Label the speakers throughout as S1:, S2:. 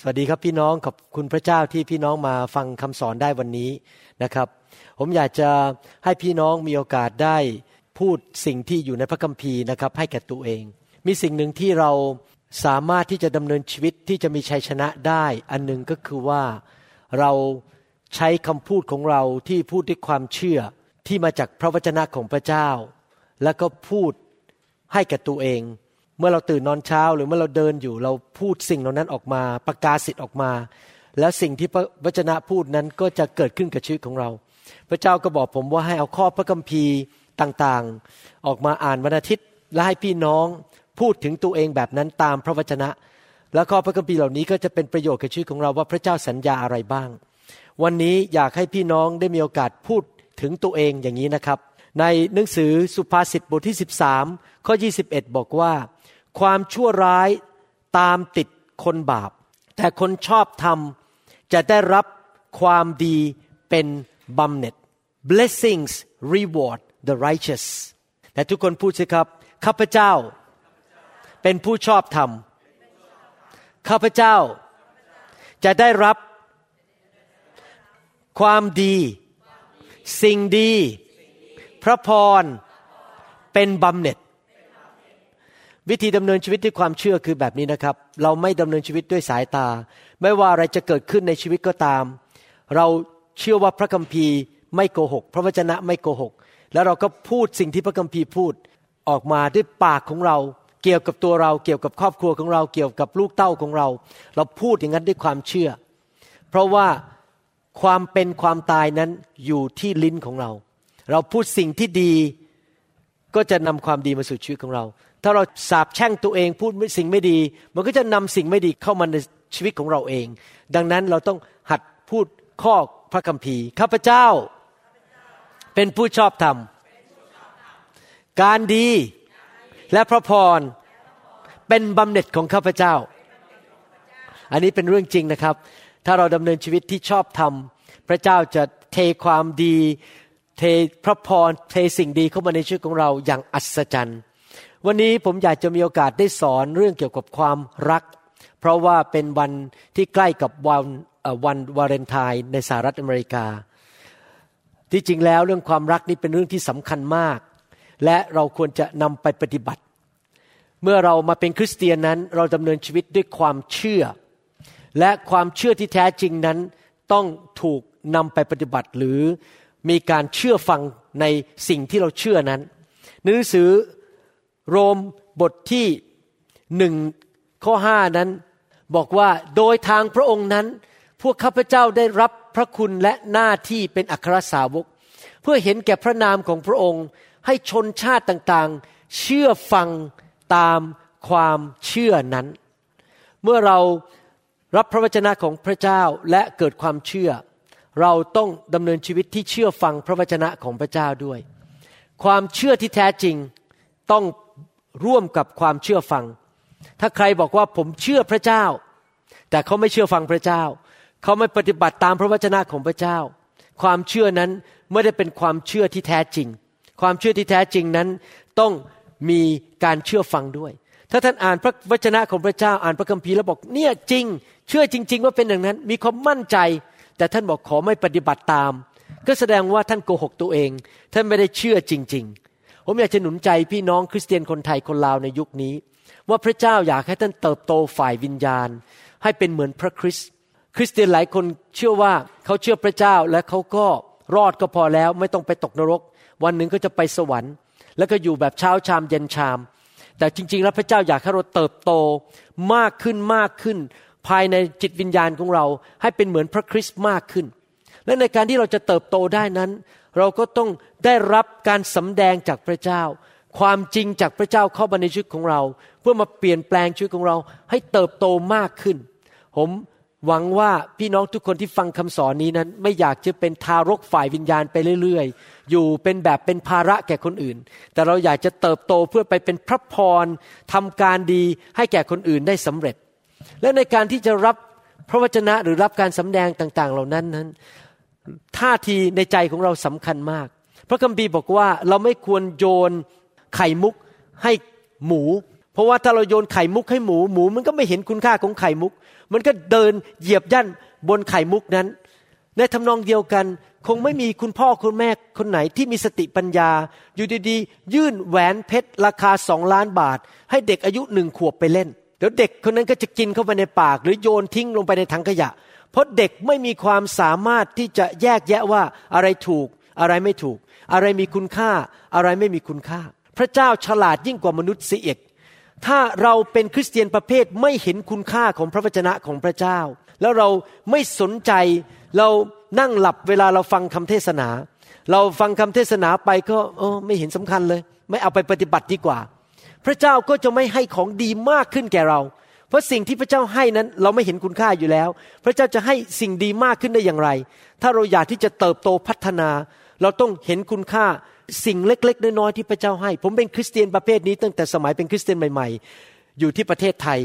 S1: สวัสดีครับพี่น้องขอบคุณพระเจ้าที่พี่น้องมาฟังคำสอนได้วันนี้นะครับ ผมอยากจะให้พี่น้องมีโอกาสได้พูดสิ่งที่อยู่ในพระคัมภีร์นะครับ ให้แก่ตัวเอง มีสิ่งหนึ่งที่เราสามารถที่จะดำเนินชีวิตที่จะมีชัยชนะได้ อันหนึ่งก็คือว่าเราใช้คำพูดของเราที่พูดด้วยความเชื่อที่มาจากพระวจนะของพระเจ้า แล้วก็พูดให้แก่ตัวเอง เมื่อเราตื่นนอนเช้าหรือเมื่อเราเดินอยู่ เราพูดสิ่งเหล่านั้นออกมา ประกาศสิทธิ์ออกมา แล้วสิ่งที่พระวจนะพูดนั้นก็จะเกิดขึ้นกับชีวิตของเรา พระเจ้าก็บอกผมว่าให้เอาข้อพระคัมภีร์ต่างๆ ออกมาอ่านวันอาทิตย์ และให้พี่น้องพูดถึงตัวเองแบบนั้นตามพระวจนะ แล้วข้อพระคัมภีร์เหล่านี้ก็จะเป็นประโยชน์กับชีวิตของเราว่าพระเจ้าสัญญาอะไรบ้าง วันนี้อยากให้พี่น้องได้มีโอกาสพูดถึงตัวเองอย่างนี้นะครับ ในหนังสือสุภาษิตบทที่ 13 ข้อ 21 บอกว่า ความชั่วร้ายตามติดคนบาป แต่คนชอบธรรมจะได้รับความดีเป็นบำเหน็จ blessings reward the righteous แต่ทุกคนพูดสิครับข้าพเจ้า เป็นผู้ชอบธรรมข้าพเจ้า จะได้รับความดี สิ่งดี พระพรเป็นบำเหน็จ วิธีดำเนินชีวิตด้วยความเชื่อคือแบบนี้นะครับ เราไม่ดำเนินชีวิตด้วยสายตา ไม่ว่าอะไรจะเกิดขึ้นในชีวิตก็ตาม เราเชื่อว่าพระคัมภีร์ไม่โกหก พระวจนะไม่โกหก แล้วเราก็พูดสิ่งที่พระคัมภีร์พูดออกมาด้วยปากของเรา เกี่ยวกับตัวเรา เกี่ยวกับครอบครัวของเรา เกี่ยวกับลูกเต้าของเรา เราพูดอย่างนั้นด้วยความเชื่อ เพราะว่าความเป็นความตายนั้นอยู่ที่ลิ้นของเรา เราพูดสิ่งที่ดี ก็จะนำความดีมาสู่ชีวิตของเรา ถ้าเราสาบแช่งตัวเองพูดสิ่งไม่ดี มันก็จะนำสิ่งไม่ดีเข้ามาในชีวิตของเราเอง ดังนั้นเราต้องหัดพูดข้อพระคัมภีร์ข้าพเจ้า เป็นผู้ชอบธรรม การดีและพระพรเป็นบำเหน็จของข้าพเจ้า อันนี้เป็นเรื่องจริงนะครับ ถ้าเราดำเนินชีวิตที่ชอบธรรม พระเจ้าจะเทความดี เทพระพรเทสิ่งดีเข้ามาในชีวิตของเราอย่างอัศจรรย์ วันนี้ผมอยากจะมีโอกาสได้สอนเรื่องเกี่ยวกับความรัก เพราะว่าเป็นวันที่ใกล้กับวันวันวาเลนไทน์ในสหรัฐอเมริกา ที่จริงแล้วเรื่องความรักนี่เป็นเรื่องที่สำคัญมาก และเราควรจะนำไปปฏิบัติ เมื่อเรามาเป็นคริสเตียนนั้นเราดำเนินชีวิตด้วยความเชื่อ และความเชื่อที่แท้จริงนั้นต้องถูกนำไปปฏิบัติหรือ มีการเชื่อฟังในสิ่งที่เราเชื่อนั้นหนังสือโรมบทที่หนึ่งข้อห้านั้นบอกว่าโดยทางพระองค์นั้น พวกข้าพเจ้าได้รับพระคุณและหน้าที่เป็นอัครสาวก เพื่อเห็นแก่พระนามของพระองค์ให้ชนชาติต่างๆ เชื่อฟังตามความเชื่อนั้น เมื่อเรารับพระวจนะของพระเจ้าและเกิดความเชื่อ เราต้องดำเนินชีวิตที่เชื่อฟังพระวจนะของพระเจ้าด้วย ความเชื่อที่แท้จริงต้องร่วมกับความเชื่อฟัง ถ้าใครบอกว่าผมเชื่อพระเจ้า แต่เขาไม่เชื่อฟังพระเจ้า เขาไม่ปฏิบัติตามพระวจนะของพระเจ้า ความเชื่อนั้นไม่ได้เป็นความเชื่อที่แท้จริง ความเชื่อที่แท้จริงนั้นต้องมีการเชื่อฟังด้วย ถ้าท่านอ่านพระวจนะของพระเจ้าอ่านพระคัมภีร์แล้วบอกเนี่ยจริง เชื่อจริง ๆ ว่าเป็นอย่างนั้น มีความมั่นใจ แต่ท่านบอกขอไม่ปฏิบัติตาม ก็แสดงว่าท่านโกหกตัวเอง ท่านไม่ได้เชื่อจริง ๆ ผมอยากจะหนุนใจพี่น้องคริสเตียนคนไทยคนลาวในยุคนี้ ว่าพระเจ้าอยากให้ท่านเติบโตฝ่ายวิญญาณ ให้เป็นเหมือนพระคริสต์คริสเตียนหลายคนเชื่อว่าเขาเชื่อพระเจ้าและเขาก็รอดก็พอแล้วไม่ต้องไปตกนรก วันหนึ่งก็จะไปสวรรค์ แล้วก็อยู่แบบเช้าชามเย็นชาม แต่จริง ๆ แล้วพระเจ้าอยากให้เราเติบโตมากขึ้นมากขึ้น ภายในจิตวิญญาณของเราให้เป็นเหมือนพระคริสต์มากขึ้น และในการที่เราจะเติบโตได้นั้น เราก็ต้องได้รับการสำแดงจากพระเจ้า ความจริงจากพระเจ้าเข้ามาในชีวิตของเรา เพื่อมาเปลี่ยนแปลงชีวิตของเราให้เติบโตมากขึ้น ผมหวังว่าพี่น้องทุกคนที่ฟังคำสอนนี้นั้น ไม่อยากจะเป็นทารกฝ่ายวิญญาณไปเรื่อยๆ อยู่เป็นแบบเป็นภาระแก่คนอื่น แต่เราอยากจะเติบโตเพื่อไปเป็นพระพรทำการดีให้แก่คนอื่นได้สำเร็จ และในการที่จะรับพระวจนะหรือรับการสำแดงต่าง ๆ เหล่านั้นนั้นท่าทีในใจของเราสำคัญมาก พระคัมภีร์บอกว่าเราไม่ควรโยนไข่มุกให้หมู เพราะว่าถ้าเราโยนไข่มุกให้หมู หมูมันก็ไม่เห็นคุณค่าของไข่มุก มันก็เดินเหยียบย่ำบนไข่มุกนั้น ในทำนองเดียวกันคงไม่มีคุณพ่อคุณแม่คนไหนที่มีสติปัญญา อยู่ดีๆ ยื่นแหวนเพชรราคาสองล้านบาท ให้เด็กอายุหนึ่งขวบไปเล่น เดี๋ยวเด็กคนนั้นก็จะกินเข้าไปในปาก หรือโยนทิ้งลงไปในถังขยะ เพราะเด็กไม่มีความสามารถที่จะแยกแยะว่าอะไรถูก อะไรไม่ถูก อะไรมีคุณค่า อะไรไม่มีคุณค่า พระเจ้าฉลาดยิ่งกว่ามนุษย์เสียอีกถ้าเราเป็นคริสเตียนประเภทไม่เห็นคุณค่าของพระวจนะของพระเจ้า แล้วเราไม่สนใจเรานั่งหลับเวลาเราฟังคำเทศนา เราฟังคำเทศนาไปก็เออไม่เห็นสำคัญเลย ไม่เอาไปปฏิบัติดีกว่า พระเจ้าก็จะไม่ให้ของดีมากขึ้นแก่เรา เพราะสิ่งที่พระเจ้าให้นั้นเราไม่เห็นคุณค่าอยู่แล้ว พระเจ้าจะให้สิ่งดีมากขึ้นได้อย่างไร ถ้าเราอยากที่จะเติบโตพัฒนา เราต้องเห็นคุณค่าสิ่งเล็ก ๆ น้อยๆที่พระเจ้าให้ ผมเป็นคริสเตียนประเภทนี้ตั้งแต่สมัยเป็นคริสเตียนใหม่ ๆ อยู่ที่ประเทศไทย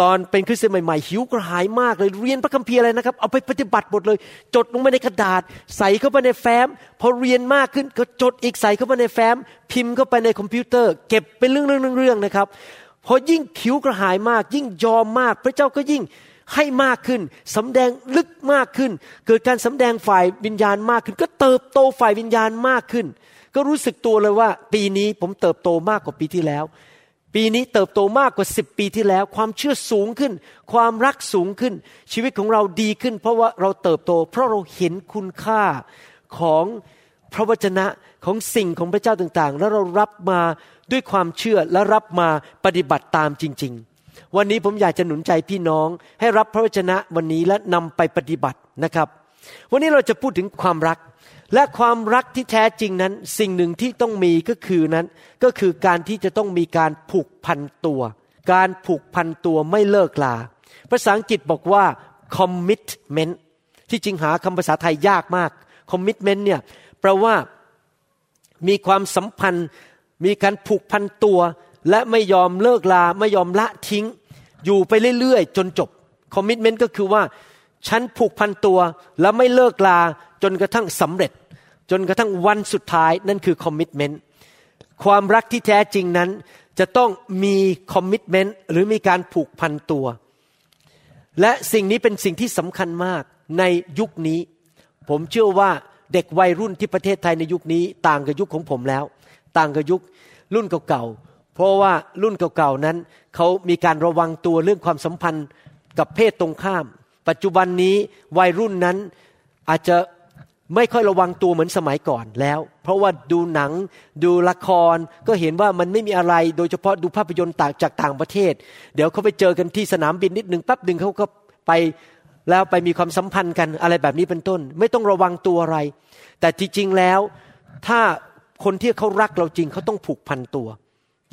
S1: ตอนเป็นคริสเตียนใหม่ๆหิวกระหายมากเลยเรียนพระคัมภีร์อะไรนะครับ เอาไปปฏิบัติหมดเลย จดลงไปในกระดาษ ใส่เข้าไปในแฟ้ม พอเรียนมากขึ้นก็จดอีกใส่เข้าไปในแฟ้ม พิมพ์เข้าไปในคอมพิวเตอร์ เก็บเป็นเรื่องๆเรื่องๆนะครับพอยิ่งขิวกระหายมาก ยิ่งยอมมาก พระเจ้าก็ยิ่งให้มากขึ้นสำแดงลึกมากขึ้น เกิดการสำแดงฝ่ายวิญญาณมากขึ้น ก็เติบโตฝ่ายวิญญาณมากขึ้น ก็รู้สึกตัวเลยว่า ปีนี้ผมเติบโตมากกว่าปีที่แล้ว ปีนี้เติบโตมากกว่าสิบปีที่แล้ว ความเชื่อสูงขึ้น ความรักสูงขึ้น ชีวิตของเราดีขึ้น เพราะว่าเราเติบโต เพราะเราเห็นคุณค่าของพระวจนะของสิ่งของพระเจ้าต่างๆ แล้วเรารับมาด้วยความเชื่อและรับมาปฏิบัติตามจริง ๆ วันนี้ผมอยากจะหนุนใจพี่น้อง ให้รับพระวจนะวันนี้และนำไปปฏิบัตินะครับ วันนี้เราจะพูดถึงความรัก และความรักที่แท้จริงนั้น สิ่งหนึ่งที่ต้องมีก็คือนั้น ก็คือการที่จะต้องมีการผูกพันตัว การผูกพันตัวไม่เลิกลา ภาษาอังกฤษบอกว่า commitment ที่จริงหาคำภาษาไทยยากมาก commitment เนี่ยแปลว่ามีความสัมพันธ์ มีการผูกพันตัว และไม่ยอมเลิกลาไม่ยอมละทิ้ง อยู่ไปเรื่อยๆ จนจบ commitment ก็คือว่า ฉันผูกพันตัวแล้วไม่เลิกลาจนกระทั่งสำเร็จ จนกระทั่งวันสุดท้ายนั่นคือคอมมิชเมนต์ความรักที่แท้จริงนั้นจะต้องมีคอมมิชเมนต์หรือมีการผูกพันตัว และสิ่งนี้เป็นสิ่งที่สำคัญมากในยุคนี้ ผมเชื่อว่าเด็กวัยรุ่นที่ประเทศไทยในยุคนี้ ต่างกับยุคของผมแล้ว ต่างกับยุครุ่นเก่าๆเพราะว่ารุ่นเก่าๆนั้นเขามีการระวังตัวเรื่องความสัมพันธ์กับเพศตรงข้าม ปัจจุบันนี้วัยรุ่นนั้นอาจจะไม่ค่อยระวังตัวเหมือนสมัยก่อนแล้ว เพราะว่าดูหนังดูละครก็เห็นว่ามันไม่มีอะไร โดยเฉพาะดูภาพยนตร์ต่างจากต่างประเทศ เดี๋ยวเขาไปเจอกันที่สนามบินนิดหนึ่งแป๊บหนึ่งเขาก็ไปแล้วไปมีความสัมพันธ์กันอะไรแบบนี้เป็นต้น ไม่ต้องระวังตัวอะไร แต่จริงๆแล้วถ้าคนที่เขารักเราจริงเขาต้องผูกพันตัว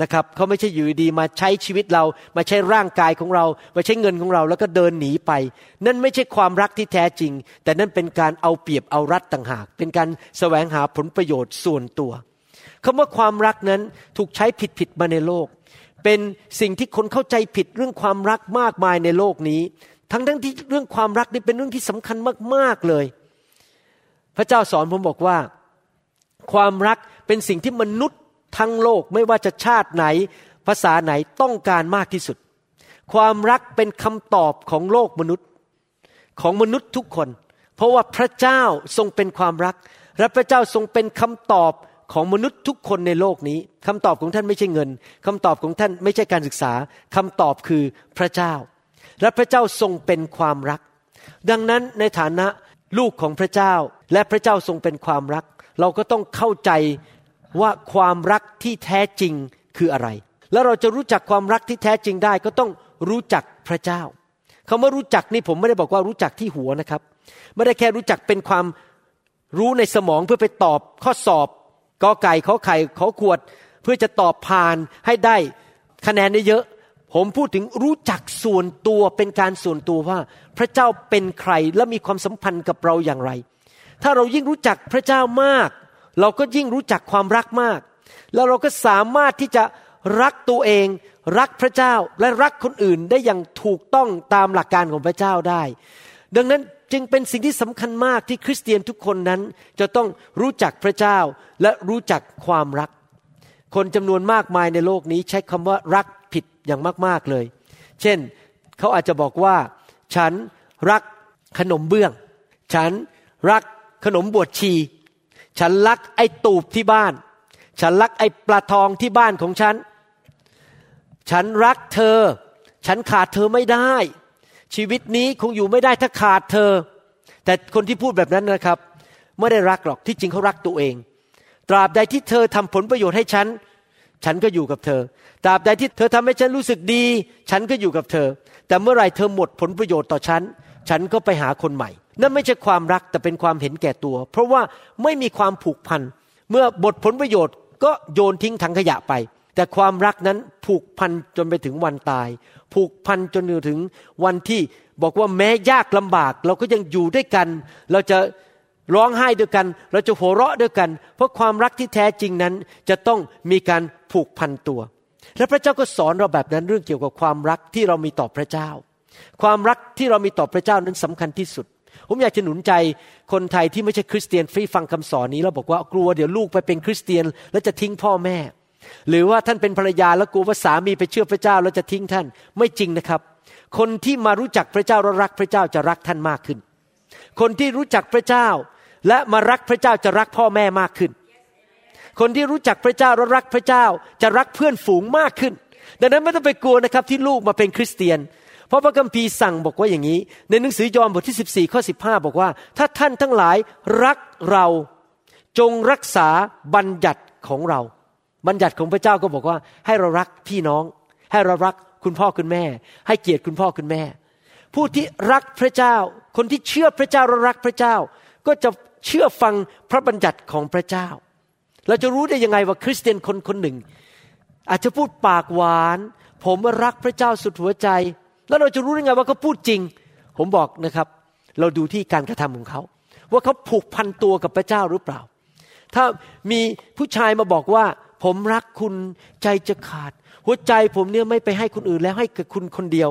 S1: นะครับเขาไม่ใช่อยู่ดีมาใช้ชีวิตเรา มาใช้ร่างกายของเรา มาใช้เงินของเรา แล้วก็เดินหนีไป นั่นไม่ใช่ความรักที่แท้จริง แต่นั่นเป็นการเอาเปรียบเอารัดต่างหาก เป็นการแสวงหาผลประโยชน์ส่วนตัวคำว่าความรักนั้นถูกใช้ผิดผิดมาในโลก เป็นสิ่งที่คนเข้าใจผิดเรื่องความรักมากมายในโลกนี้ ทั้งทั้งที่เรื่องความรักนี่เป็นเรื่องที่สำคัญมากๆเลย พระเจ้าสอนผมบอกว่า ความรักเป็นสิ่งที่มนุษย์ ทั้งโลกไม่ว่าจะชาติไหน ภาษาไหนต้องการมากที่สุด ความรักเป็นคำตอบของโลกมนุษย์ ของมนุษย์ทุกคน เพราะว่าพระเจ้าทรงเป็นความรัก และพระเจ้าทรงเป็นคำตอบของมนุษย์ทุกคนในโลกนี้คำตอบของท่านไม่ใช่เงินคำตอบของท่านไม่ใช่การศึกษาคำตอบคือพระเจ้า และพระเจ้าทรงเป็นความรัก ดังนั้นในฐานะลูกของพระเจ้าและพระเจ้าทรงเป็นความรัก เราก็ต้องเข้าใจ ว่าความรักที่แท้จริงคืออะไร แล้วเราจะรู้จักความรักที่แท้จริงได้ก็ต้องรู้จักพระเจ้าคาว่ารู้จักนี่ผมไม่ได้บอกว่ารู้จักที่หัวนะครับ ไม่ได้แค่รู้จักเป็นความรู้ในสมองเพื่อไปตอบข้อสอบกอไก่ขอไข่ขอขวด เพื่อจะตอบผ่านให้ได้คะแนนได้เยอะ ผมพูดถึงรู้จักส่วนตัวเป็นการส่วนตัวว่า พระเจ้าเป็นใครและมีความสัมพันธ์กับเราอย่างไร ถ้าเรายิ่งรู้จักพระเจ้ามาก เราก็ยิ่งรู้จักความรักมาก แล้วเราก็สามารถที่จะรักตัวเอง รักพระเจ้าและรักคนอื่นได้อย่างถูกต้องตามหลักการของพระเจ้าได้ ดังนั้นจึงเป็นสิ่งที่สำคัญมากที่คริสเตียนทุกคนนั้นจะต้องรู้จักพระเจ้าและรู้จักความรัก คนจำนวนมากมายในโลกนี้ใช้คำว่ารักผิดอย่างมากๆเลย เช่นเขาอาจจะบอกว่า ฉันรักขนมเบื้อง ฉันรักขนมบวชชี ฉันรักไอ้ตูบที่บ้าน ฉันรักไอ้ปลาทองที่บ้านของฉัน ฉันรักเธอ ฉันขาดเธอไม่ได้ ชีวิตนี้คงอยู่ไม่ได้ถ้าขาดเธอ แต่คนที่พูดแบบนั้นนะครับ ไม่ได้รักหรอกที่จริงเขารักตัวเอง ตราบใดที่เธอทำผลประโยชน์ให้ฉัน ฉันก็อยู่กับเธอ ตราบใดที่เธอทำให้ฉันรู้สึกดี ฉันก็อยู่กับเธอ แต่เมื่อไรเธอหมดผลประโยชน์ต่อฉัน ฉันก็ไปหาคนใหม่ นั่นไม่ใช่ความรักแต่เป็นความเห็นแก่ตัว เพราะว่าไม่มีความผูกพัน เมื่อหมดผลประโยชน์ก็โยนทิ้งถังขยะไป แต่ความรักนั้นผูกพันจนไปถึงวันตาย ผูกพันจนถึงวันที่บอกว่าแม้ยากลำบาก เราก็ยังอยู่ด้วยกัน เราจะร้องไห้ด้วยกัน เราจะหัวเราะด้วยกัน เพราะความรักที่แท้จริงนั้นจะต้องมีการผูกพันตัว และพระเจ้าก็สอนเราแบบนั้นเรื่องเกี่ยวกับความรักที่เรามีต่อพระเจ้า ความรักที่เรามีต่อพระเจ้านั้นสำคัญที่สุด ผมอยากจะหนุนใจคนไทยที่ไม่ใช่คริสเตียนฟรีฟังคำสอนนี้แล้วบอกว่ากลัวเดี๋ยวลูกไปเป็นคริสเตียน แล้วจะทิ้งพ่อแม่ หรือว่าท่านเป็นภรรยาแล้วกลัวว่าสามีไปเชื่อพระเจ้าแล้วจะทิ้งท่านไม่จริงนะครับ คนที่มารู้จักพระเจ้าและรักพระเจ้าจะรักท่านมากขึ้น คนที่รู้จักพระเจ้าและมารักพระเจ้าจะรักพ่อแม่มากขึ้น คนที่รู้จักพระเจ้าและรักพระเจ้าจะรักเพื่อนฝูงมากขึ้น ดังนั้นไม่ต้องไปกลัวนะครับที่ลูกมาเป็นคริสเตียน เพราะพระคัมภีร์สั่งบอกว่าอย่างนี้ ในหนังสือยอห์นบทที่ 14 ข้อ 15 บอกว่า ถ้าท่านทั้งหลายรักเราจงรักษาบัญญัติของเรา บัญญัติของพระเจ้าก็บอกว่า ให้เรารักพี่น้อง ให้เรารักคุณพ่อคุณแม่ ให้เกียรติคุณพ่อคุณแม่ ผู้ที่รักพระเจ้า คนที่เชื่อพระเจ้าและรักพระเจ้า ก็จะเชื่อฟังพระบัญญัติของพระเจ้า เราจะรู้ได้ยังไงว่าคริสเตียนคนคนหนึ่ง อาจจะพูดปากหวาน ผมรักพระเจ้าสุดหัวใจ แล้วเราจะรู้ได้ไงว่าเขาพูดจริง ผมบอกนะครับ เราดูที่การกระทำของเขา ว่าเขาผูกพันตัวกับพระเจ้าหรือเปล่า ถ้ามีผู้ชายมาบอกว่า ผมรักคุณใจจะขาด หัวใจผมเนี่ยไม่ไปให้คนอื่นแล้วให้กับคุณคนเดียว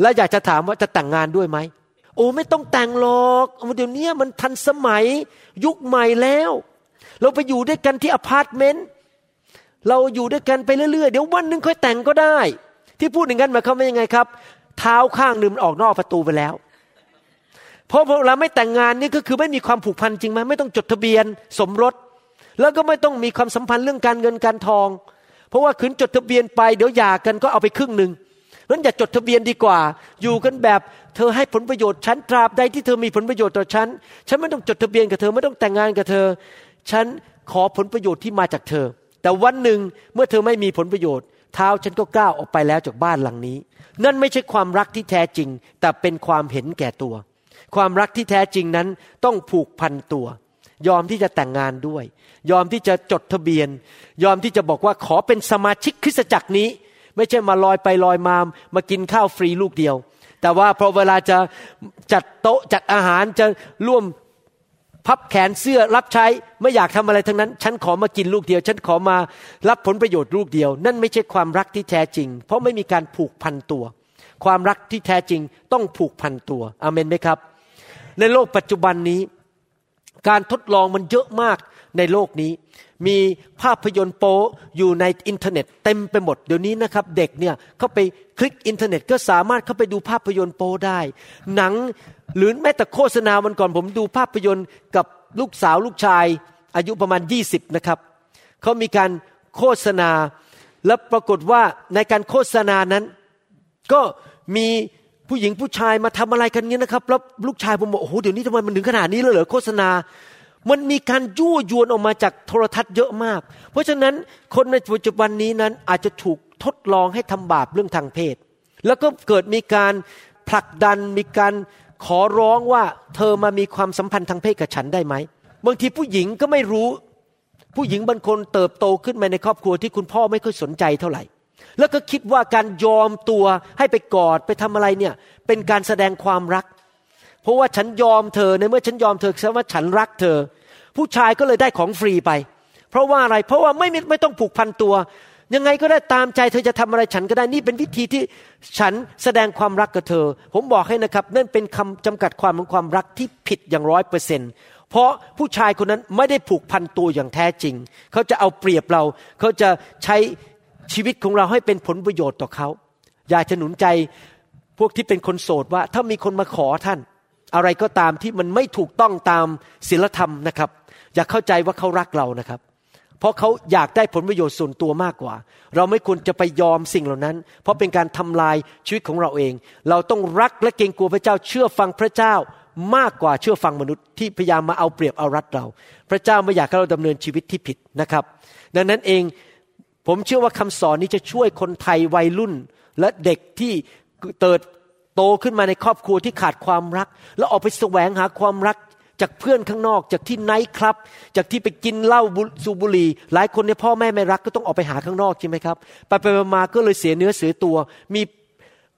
S1: แล้วอยากจะถามว่าจะแต่งงานด้วยไหมโอ้ไม่ต้องแต่งหรอกเดี๋ยวนี้มันทันสมัยยุคใหม่แล้ว เราไปอยู่ด้วยกันที่อพาร์ตเมนต์เราอยู่ด้วยกันไปเรื่อยๆ เดี๋ยววันหนึ่งค่อยแต่งก็ได้ ที่พูดอย่างนั้นหมายความว่ายังไงครับ เท้าข้างหนึ่งมันออกนอกประตูไปแล้ว เพราะเราไม่แต่งงานนี่ก็คือไม่มีความผูกพันจริงไหมไม่ต้องจดทะเบียนสมรส แล้วก็ไม่ต้องมีความสัมพันธ์เรื่องการเงินการทอง เพราะว่าขืนจดทะเบียนไปเดี๋ยวหย่ากันก็เอาไปครึ่งหนึ่งนั้นอย่าจดทะเบียนดีกว่า อยู่กันแบบเธอให้ผลประโยชน์ฉันตราบใดที่เธอมีผลประโยชน์ต่อฉัน ฉันไม่ต้องจดทะเบียนกับเธอไม่ต้องแต่งงานกับเธอ ฉันขอผลประโยชน์ที่มาจากเธอ แต่วันหนึ่งเมื่อเธอไม่มีผลประโยชน์ เท้าฉันก็ก้าวออกไปแล้วจากบ้านหลังนี้ นั่นไม่ใช่ความรักที่แท้จริง แต่เป็นความเห็นแก่ตัว ความรักที่แท้จริงนั้นต้องผูกพันตัว ยอมที่จะแต่งงานด้วย ยอมที่จะจดทะเบียน ยอมที่จะบอกว่าขอเป็นสมาชิกคริสตจักรนี้ ไม่ใช่มาลอยไปลอยมามากินข้าวฟรีลูกเดียว แต่ว่าพอเวลาจะจัดโต๊ะจัดอาหารจะร่วม พับแขนเสื้อรับใช้ไม่อยากทำอะไรทั้งนั้น ฉันขอมากินลูกเดียว ฉันขอมารับผลประโยชน์ลูกเดียว นั่นไม่ใช่ความรักที่แท้จริง เพราะไม่มีการผูกพันตัว ความรักที่แท้จริงต้องผูกพันตัวอาเมนไหมครับ ในโลกปัจจุบันนี้ การทดลองมันเยอะมากในโลกนี้ มีภาพยนตร์โปอยู่ในอินเทอร์เน็ตเต็มไปหมดเดี๋ยวนี้นะครับ เด็กเนี่ยเข้าไปคลิกอินเทอร์เน็ตก็สามารถเข้าไปดูภาพยนตร์โปได้ หนังหรือแม้แต่โฆษณาวันก่อนผมดูภาพยนตร์กับลูกสาวลูกชาย อายุประมาณ 20 นะครับเขามีการโฆษณาแล้วปรากฏว่าในการโฆษณานั้น ก็มีผู้หญิงผู้ชายมาทำอะไรกันเงี้ยนะครับแล้วลูกชายผมบอกโอ้โหเดี๋ยวนี้ทำไมมันถึงขนาดนี้เลยเหรอโฆษณา มันมีการยั่วยวนออกมาจากโทรทัศน์เยอะมาก เพราะฉะนั้นคนในปัจจุบันนี้นั้นอาจจะถูกทดลองให้ทำบาปเรื่องทางเพศ แล้วก็เกิดมีการผลักดันมีการขอร้องว่าเธอมามีความสัมพันธ์ทางเพศกับฉันได้ไหมบางทีผู้หญิงก็ไม่รู้ ผู้หญิงบางคนเติบโตขึ้นมาในครอบครัวที่คุณพ่อไม่ค่อยสนใจเท่าไหร่ แล้วก็คิดว่าการยอมตัวให้ไปกอดไปทำอะไรเนี่ยเป็นการแสดงความรัก เพราะว่าฉันยอมเธอในเมื่อฉันยอมเธอแสดงว่าฉันรักเธอ ผู้ชายก็เลยได้ของฟรีไป เพราะว่าอะไรเพราะว่าไม่ไม่ต้องผูกพันตัว ยังไงก็ได้ตามใจเธอจะทำอะไรฉันก็ได้นี่เป็นวิธีที่ฉันแสดงความรักกับเธอ ผมบอกให้นะครับนั่นเป็นคำจำกัดความของความรักที่ผิดอย่างร้อยเปอร์เซ็นต์เพราะผู้ชายคนนั้นไม่ได้ผูกพันตัวอย่างแท้จริง เขาจะเอาเปรียบเรา เขาจะใช้ชีวิตของเราให้เป็นผลประโยชน์ต่อเขา อยากจะหนุนใจพวกที่เป็นคนโสดว่า ถ้ามีคนมาขอท่าน อะไรก็ตามที่มันไม่ถูกต้องตามศีลธรรมนะครับ อย่าเข้าใจว่าเขารักเรานะครับ เพราะเขาอยากได้ผลประโยชน์ส่วนตัวมากกว่า เราไม่ควรจะไปยอมสิ่งเหล่านั้น เพราะเป็นการทำลายชีวิตของเราเอง เราต้องรักและเกรงกลัวพระเจ้าเชื่อฟังพระเจ้ามากกว่าเชื่อฟังมนุษย์ที่พยายามมาเอาเปรียบเอารัดเรา พระเจ้าไม่อยากให้เราดำเนินชีวิตที่ผิดนะครับ ดังนั้นเองผมเชื่อว่าคำสอนนี้จะช่วยคนไทยวัยรุ่น และเด็กที่เติบ โตขึ้นมาในครอบครัวที่ขาดความรัก แล้วออกไปแสวงหาความรักจากเพื่อนข้างนอกจากที่ไนท์คลับ จากที่ไปกินเหล้าสูบบุหรี่หลายคนในพ่อแม่ไม่รักก็ต้องออกไปหาข้างนอกใช่ไหมครับ ไปไปมาก็เลยเสียเนื้อเสียตัว มี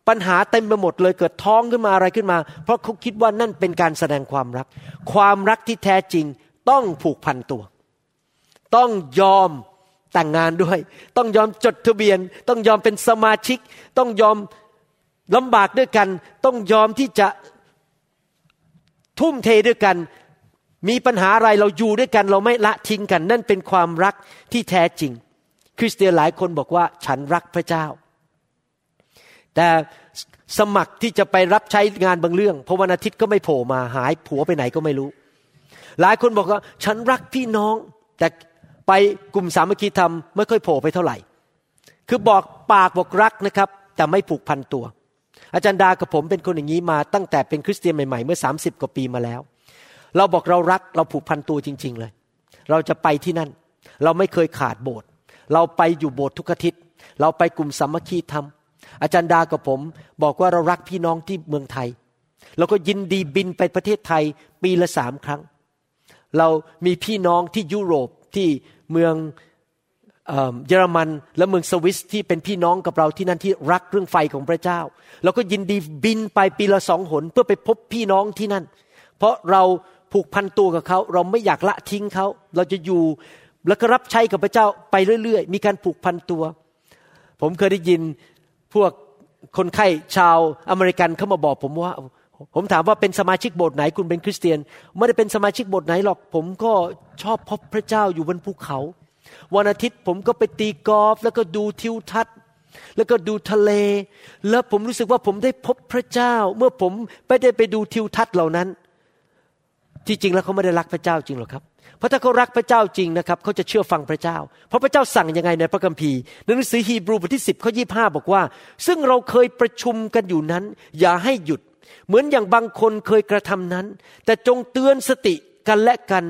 S1: ปัญหาเต็มไปหมดเลยเกิดท้องขึ้นมาอะไรขึ้นมา เพราะเขาคิดว่านั่นเป็นการแสดงความรัก ความรักที่แท้จริงต้องผูกพันตัว ต้องยอมแต่งงานด้วย ต้องยอมจดทะเบียน ต้องยอมเป็นสมาชิก ต้องยอม ลำบากด้วยกันต้องยอมที่จะทุ่มเทด้วยกัน มีปัญหาอะไรเราอยู่ด้วยกัน เราไม่ละทิ้งกัน นั่นเป็นความรักที่แท้จริง คริสเตียนหลายคนบอกว่าฉันรักพระเจ้า แต่สมัครที่จะไปรับใช้งานบางเรื่อง เพอวันอาทิตย์ก็ไม่โผล่มาหายผัวไปไหนก็ไม่รู้ หลายคนบอกว่า ฉันรักพี่น้อง แต่ไปกลุ่มสามัคคีธรรมไม่ค่อยโผล่ไปเท่าไหร่ คือบอกปากบอกรักนะครับ แต่ไม่ผูกพันตัว อาจารย์ดากับผมเป็นคนอย่างนี้มาตั้งแต่เป็นคริสเตียนใหม่ๆ เมื่อ 30 กว่าปีมาแล้ว เราบอกเรารักเราผูกพันตัวจริง ๆ เลย เราจะไปที่นั่น เราไม่เคยขาดโบสถ์เราไปอยู่โบสถ์ทุกอาทิตย์ เราไปกลุ่มสามัคคีธรรม อาจารย์ดากับผมบอกว่าเรารักพี่น้องที่เมืองไทย เราก็ยินดีบินไปประเทศไทยปีละสามครั้ง เรามีพี่น้องที่ยุโรปที่เมือง เยอรมันและเมืองสวิสที่เป็นพี่น้องกับเราที่นั่นที่รักเรื่องไฟของพระเจ้าเราก็ยินดีบินไปปีละสองหนเพื่อไปพบพี่น้องที่นั่น เพราะเราผูกพันตัวกับเขา เราไม่อยากละทิ้งเขา เราจะอยู่แล้วก็รับใช้กับพระเจ้าไปเรื่อย ๆ มีการผูกพันตัว ผมเคยได้ยินพวกคนไข้ชาวอเมริกันเข้ามาบอกผมว่า ผมถามว่าเป็นสมาชิกโบสถ์ไหนคุณเป็นคริสเตียน ไม่ได้เป็นสมาชิกโบสถ์ไหนหรอก ผมก็ชอบพบพระเจ้าอยู่บนภูเขา วันอาทิตย์ผมก็ไปตีกอล์ฟแล้วก็ดูทิวทัศน์ แล้วก็ดูทะเล แล้วผมรู้สึกว่าผมได้พบพระเจ้า เมื่อผมไปได้ไปดูทิวทัศน์เหล่านั้น ที่จริงแล้วเขาไม่ได้รักพระเจ้าจริงหรอกครับ เพราะถ้าเขารักพระเจ้าจริงนะครับเขาจะเชื่อฟังพระเจ้า เพราะพระเจ้าสั่งยังไงในพระคัมภีร์ในหนังสือฮีบรูบทที่สิบข้อยี่ห้าบอกว่า ซึ่งเราเคยประชุมกันอยู่นั้น อย่าให้หยุด เหมือนอย่างบางคนเคยกระทำนั้น แต่จงเตือนสติกันและกัน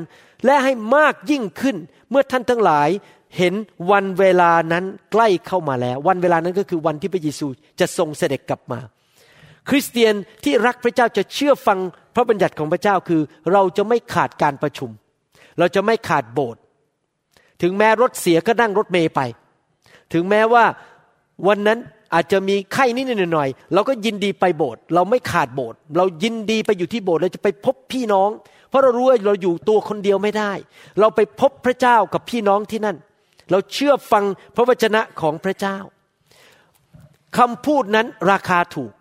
S1: และให้มากยิ่งขึ้น เมื่อท่านทั้งหลายเห็นวันเวลานั้นใกล้เข้ามาแล้ว วันเวลานั้นก็คือวันที่พระเยซูจะทรงเสด็จกลับมา คริสเตียนที่รักพระเจ้าจะเชื่อฟังพระบัญญัติของพระเจ้าคือ เราจะไม่ขาดการประชุม เราจะไม่ขาดโบสถ์ถึงแม้รถเสียก็นั่งรถเมย์ไป ถึงแม้ว่าวันนั้นอาจจะมีไข้นิดหน่อยเราก็ยินดีไปโบสถ์เราไม่ขาดโบสถ์เรายินดีไปอยู่ที่โบสถ์เราจะไปพบพี่น้อง เพราะเรารู้ว่าเราอยู่ตัวคนเดียวไม่ได้ เราไปพบพระเจ้ากับพี่น้องที่นั่น เราเชื่อฟังพระวจนะของพระเจ้าคำพูดนั้นราคาถูก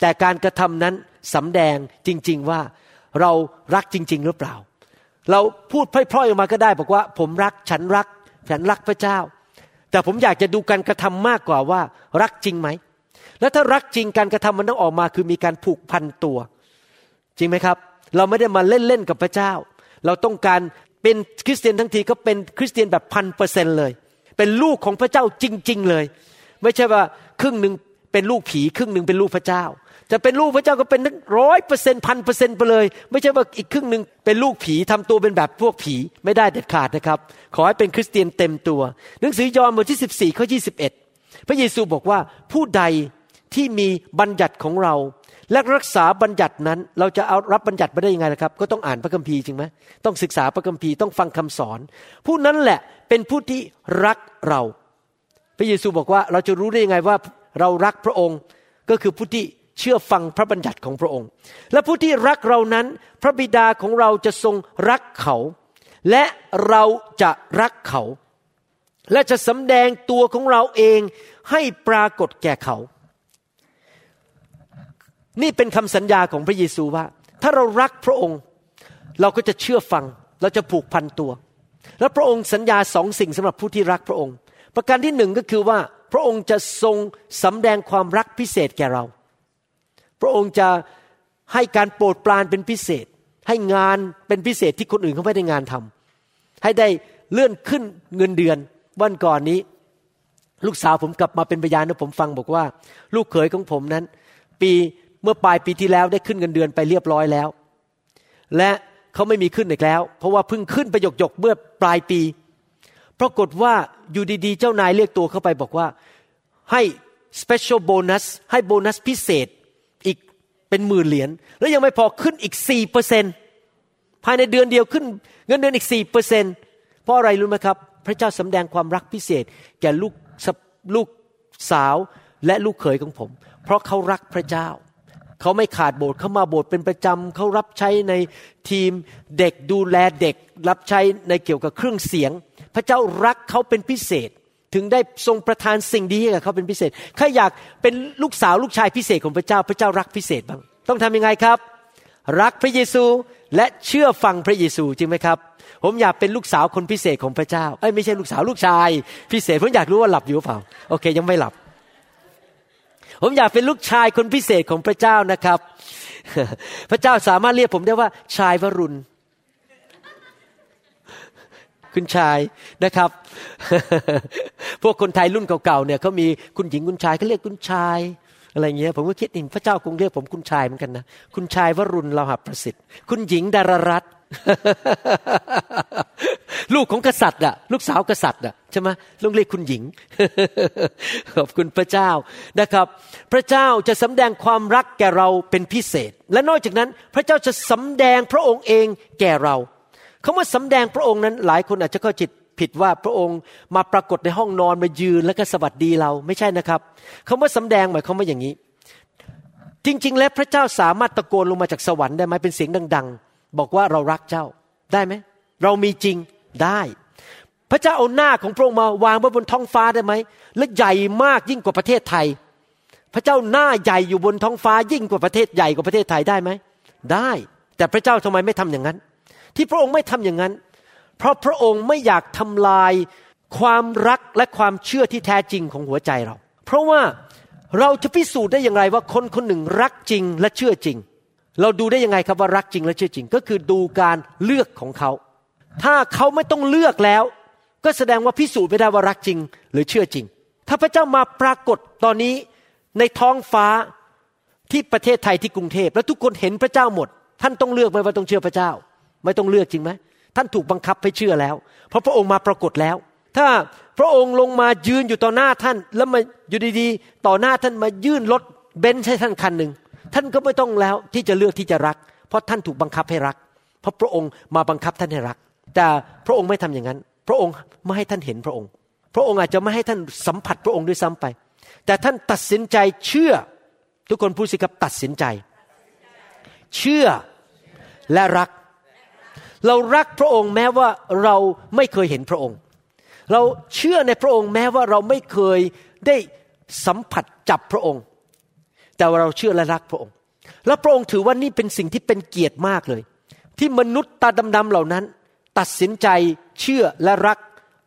S1: แต่การกระทำนั้นสำแดงจริง ๆว่าเรารักจริง ๆ หรือเปล่า เราพูดพร่อยๆออกมาก็ได้ บอกว่า ผมรักฉันรักฉันรักพระเจ้า แต่ผมอยากจะดูการกระทำมากกว่าว่า รักจริงไหมแล้วถ้ารักจริงการกระทำมันต้องออกมาคือมีการผูกพันตัว จริงไหมครับ เราไม่ได้มาเล่นๆกับพระเจ้า เราต้องการเป็นคริสเตียนทั้งทีก็เป็นคริสเตียนแบบพันเปอร์เซนเลย เป็นลูกของพระเจ้าจริง ๆเลย ไม่ใช่ว่าครึ่งหนึ่งเป็นลูกผีครึ่งหนึ่งเป็นลูกพระเจ้า จะเป็นลูกพระเจ้าก็เป็นทั้งร้อยเปอร์เซ็นพันเปอร์เซ็นไปเลย ไม่ใช่ว่าอีกครึ่งหนึ่งเป็นลูกผีทำตัวเป็นแบบพวกผีไม่ได้เด็ดขาดนะครับ ขอให้เป็นคริสเตียนเต็มตัว หนังสือยอห์นบทที่14ข้อ21พระเยซูบอกว่าผู้ใดที่มีบัญญัติของเรา และรักษาบัญญัตินั้น เราจะเอารับบัญญัติมาได้ยังไงล่ะครับ ก็ต้องอ่านพระคัมภีร์จริงไหมต้องศึกษาพระคัมภีร์ต้องฟังคำสอน ผู้นั้นแหละเป็นผู้ที่รักเรา พระเยซูบอกว่าเราจะรู้ได้ยังไงว่าเรารักพระองค์ก็คือผู้ที่เชื่อฟังพระบัญญัติของพระองค์ และผู้ที่รักเรานั้น พระบิดาของเราจะทรงรักเขา และเราจะรักเขา และจะสำแดงตัวของเราเองให้ปรากฏแก่เขา นี่เป็นคำสัญญาของพระเยซูว่า ถ้าเรารักพระองค์ เราก็จะเชื่อฟังเราจะผูกพันตัว และพระองค์สัญญาสองสิ่งสำหรับผู้ที่รักพระองค์ ประการที่หนึ่งก็คือว่าพระองค์จะทรงสำแดงความรักพิเศษแก่เรา พระองค์จะให้การโปรดปรานเป็นพิเศษ ให้งานเป็นพิเศษที่คนอื่นเขาไม่ได้งานทำให้ได้เลื่อนขึ้นเงินเดือนวันก่อนนี้ ลูกสาวผมกลับมาเป็นพยานนะผมฟังบอกว่า ลูกเขยของผมนั้น ปี เมื่อปลายปีที่แล้วได้ขึ้นเงินเดือนไปเรียบร้อยแล้ว และเขาไม่มีขึ้นอีกแล้ว เพราะว่าเพิ่งขึ้นไปหยกหยกเมื่อปลายปี ปรากฏว่าอยู่ดีๆ เจ้านายเรียกตัวเข้าไปบอกว่าให้ special bonus ให้โบนัสพิเศษอีกเป็นหมื่นเหรียญแล้วยังไม่พอขึ้นอีกสี่เปอร์เซนภายในเดือนเดียวขึ้นเงินเดือนอีกสี่เปอร์เซนเพราะอะไรรู้ไหมครับ พระเจ้าสำแดงความรักพิเศษ แก่ลูกลูกสาวและลูกเขยของผม เพราะเขารักพระเจ้า เขาไม่ขาดโบสถ์เขามาโบสถ์เป็นประจำเขารับใช้ในทีมเด็กดูแลเด็ก รับใช้ในเกี่ยวกับเครื่องเสียง พระเจ้ารักเขาเป็นพิเศษ ถึงได้ทรงประทานสิ่งดีให้กับเขาเป็นพิเศษใครอยากเป็นลูกสาวลูกชายพิเศษของพระเจ้าพระเจ้ารักพิเศษบ้างต้องทำยังไงครับ รักพระเยซูและเชื่อฟังพระเยซูจริงไหมครับ ผมอยากเป็นลูกสาวคนพิเศษของพระเจ้าเอ้ยไม่ใช่ลูกสาวลูกชาย พิเศษผมอยากรู้ว่าหลับอยู่เปล่าโอเค ยังไม่หลับ ผมอยากเป็นลูกชายคนพิเศษของพระเจ้านะครับ พระเจ้าสามารถเรียกผมได้ว่าชายวรุณ คุณชายนะครับ พวกคนไทยรุ่นเก่าๆเนี่ยเขามีคุณหญิงคุณชายเขาเรียกคุณชายอะไรเงี้ยผมก็คิดเองพระเจ้าคงเรียกผมคุณชายเหมือนกันนะ คุณชายวรุณเราหับประสิทธิ์ คุณหญิงดารรัต ลูกของกษัตริย์อะลูกสาวกษัตริย์อะใช่ไหมต้องเรียกคุณหญิง ขอบคุณพระเจ้านะครับ พระเจ้าจะสำแดงความรักแก่เราเป็นพิเศษ และนอกจากนั้น พระเจ้าจะสำแดงพระองค์เองแก่เราคาว่าสำแดงพระองค์นั้น หลายคนอาจจะเข้าจิตผิดว่าพระองค์มาปรากฏในห้องนอนมายืนแล้วก็สวัสดีเราไม่ใช่นะครับคาว่าสำแดงหมายความว่าอย่างนี้ จริง ๆ แล้วพระเจ้าสามารถตะโกนลงมาจากสวรรค์ได้ไหมเป็นเสียงดัง ๆ บอกว่าเรารักเจ้าได้ไหมเรามีจริงได้ พระเจ้าเอาหน้าของพระองค์มาวางไว้บนท้องฟ้าได้ไหมและใหญ่มากยิ่งกว่าประเทศไทย พระเจ้าหน้าใหญ่อยู่บนท้องฟ้ายิ่งกว่าประเทศใหญ่กว่าประเทศไทยได้ไหมได้ แต่พระเจ้าทำไมไม่ทำอย่างนั้น ที่พระองค์ไม่ทำอย่างนั้น เพราะพระองค์ไม่อยากทำลายความรักและความเชื่อที่แท้จริงของหัวใจเรา เพราะว่าเราจะพิสูจน์ได้อย่างไรว่าคนคนหนึ่งรักจริงและเชื่อจริง เราดูได้ยังไงครับว่ารักจริงและเชื่อจริง ก็คือดูการเลือกของเขา ถ้าเขาไม่ต้องเลือกแล้ว ก็แสดงว่าพิสูจน์ไม่ได้ว่ารักจริง หรือเชื่อจริง ถ้าพระเจ้ามาปรากฏตอนนี้ในท้องฟ้าที่ประเทศไทยที่กรุงเทพแล้วทุกคนเห็นพระเจ้าหมด ท่านต้องเลือกไหมว่าต้องเชื่อพระเจ้า ไม่ต้องเลือกจริงไหมท่านถูกบังคับให้เชื่อแล้ว เพราะพระองค์มาปรากฏแล้ว ถ้าพระองค์ลงมายืนอยู่ต่อหน้าท่าน แล้วมาอยู่ดีๆ ต่อหน้าท่านมายื่นรถเบนซ์ให้ท่านคันหนึ่ง ท่านก็ไม่ต้องแล้วที่จะเลือกที่จะรัก เพราะท่านถูกบังคับให้รัก เพราะพระองค์มาบังคับท่านให้รัก แต่พระองค์ไม่ทำอย่างนั้น พระองค์ไม่ให้ท่านเห็นพระองค์ พระองค์อาจจะไม่ให้ท่านสัมผัสพระองค์ด้วยซ้ำไป แต่ท่านตัดสินใจเชื่อ ทุกคนพูดสิครับตัดสินใจ เชื่อและรัก เรารักพระองค์แม้ว่าเราไม่เคยเห็นพระองค์ เราเชื่อในพระองค์แม้ว่าเราไม่เคยได้สัมผัสจับพระองค์ แต่ว่าเราเชื่อและรักพระองค์ และพระองค์ถือว่านี่เป็นสิ่งที่เป็นเกียรติมากเลย ที่มนุษย์ตาดำๆเหล่านั้น ตัดสินใจเชื่อและรัก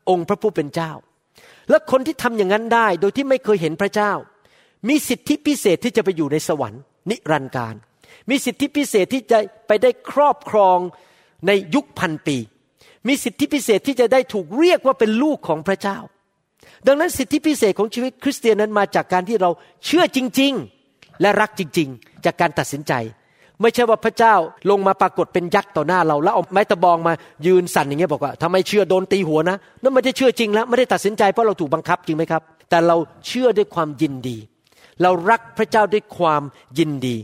S1: องค์พระผู้เป็นเจ้า และคนที่ทำอย่างนั้นได้โดยที่ไม่เคยเห็นพระเจ้า มีสิทธิพิเศษที่จะไปอยู่ในสวรรค์ นิรันดร์การ มีสิทธิพิเศษที่จะไปได้ครอบครองในยุคพันปี มีสิทธิพิเศษที่จะได้ถูกเรียกว่าเป็นลูกของพระเจ้า ดังนั้นสิทธิพิเศษของชีวิตคริสเตียนนั้นมาจากการที่เราเชื่อจริง ๆ และรักจริง ๆ จากการตัดสินใจ ไม่ใช่ว่าพระเจ้าลงมาปรากฏเป็นยักษ์ต่อหน้าเรา แล้วเอาไม้ตะบองมายืนสั่นอย่างเงี้ยบอกว่าทำไมเชื่อโดนตีหัวนะนั่นไม่ได้เชื่อจริงแล้วไม่ได้ตัดสินใจเพราะเราถูกบังคับจริงไหมครับ แต่เราเชื่อด้วยความยินดี เรารักพระเจ้าด้วยความยินดี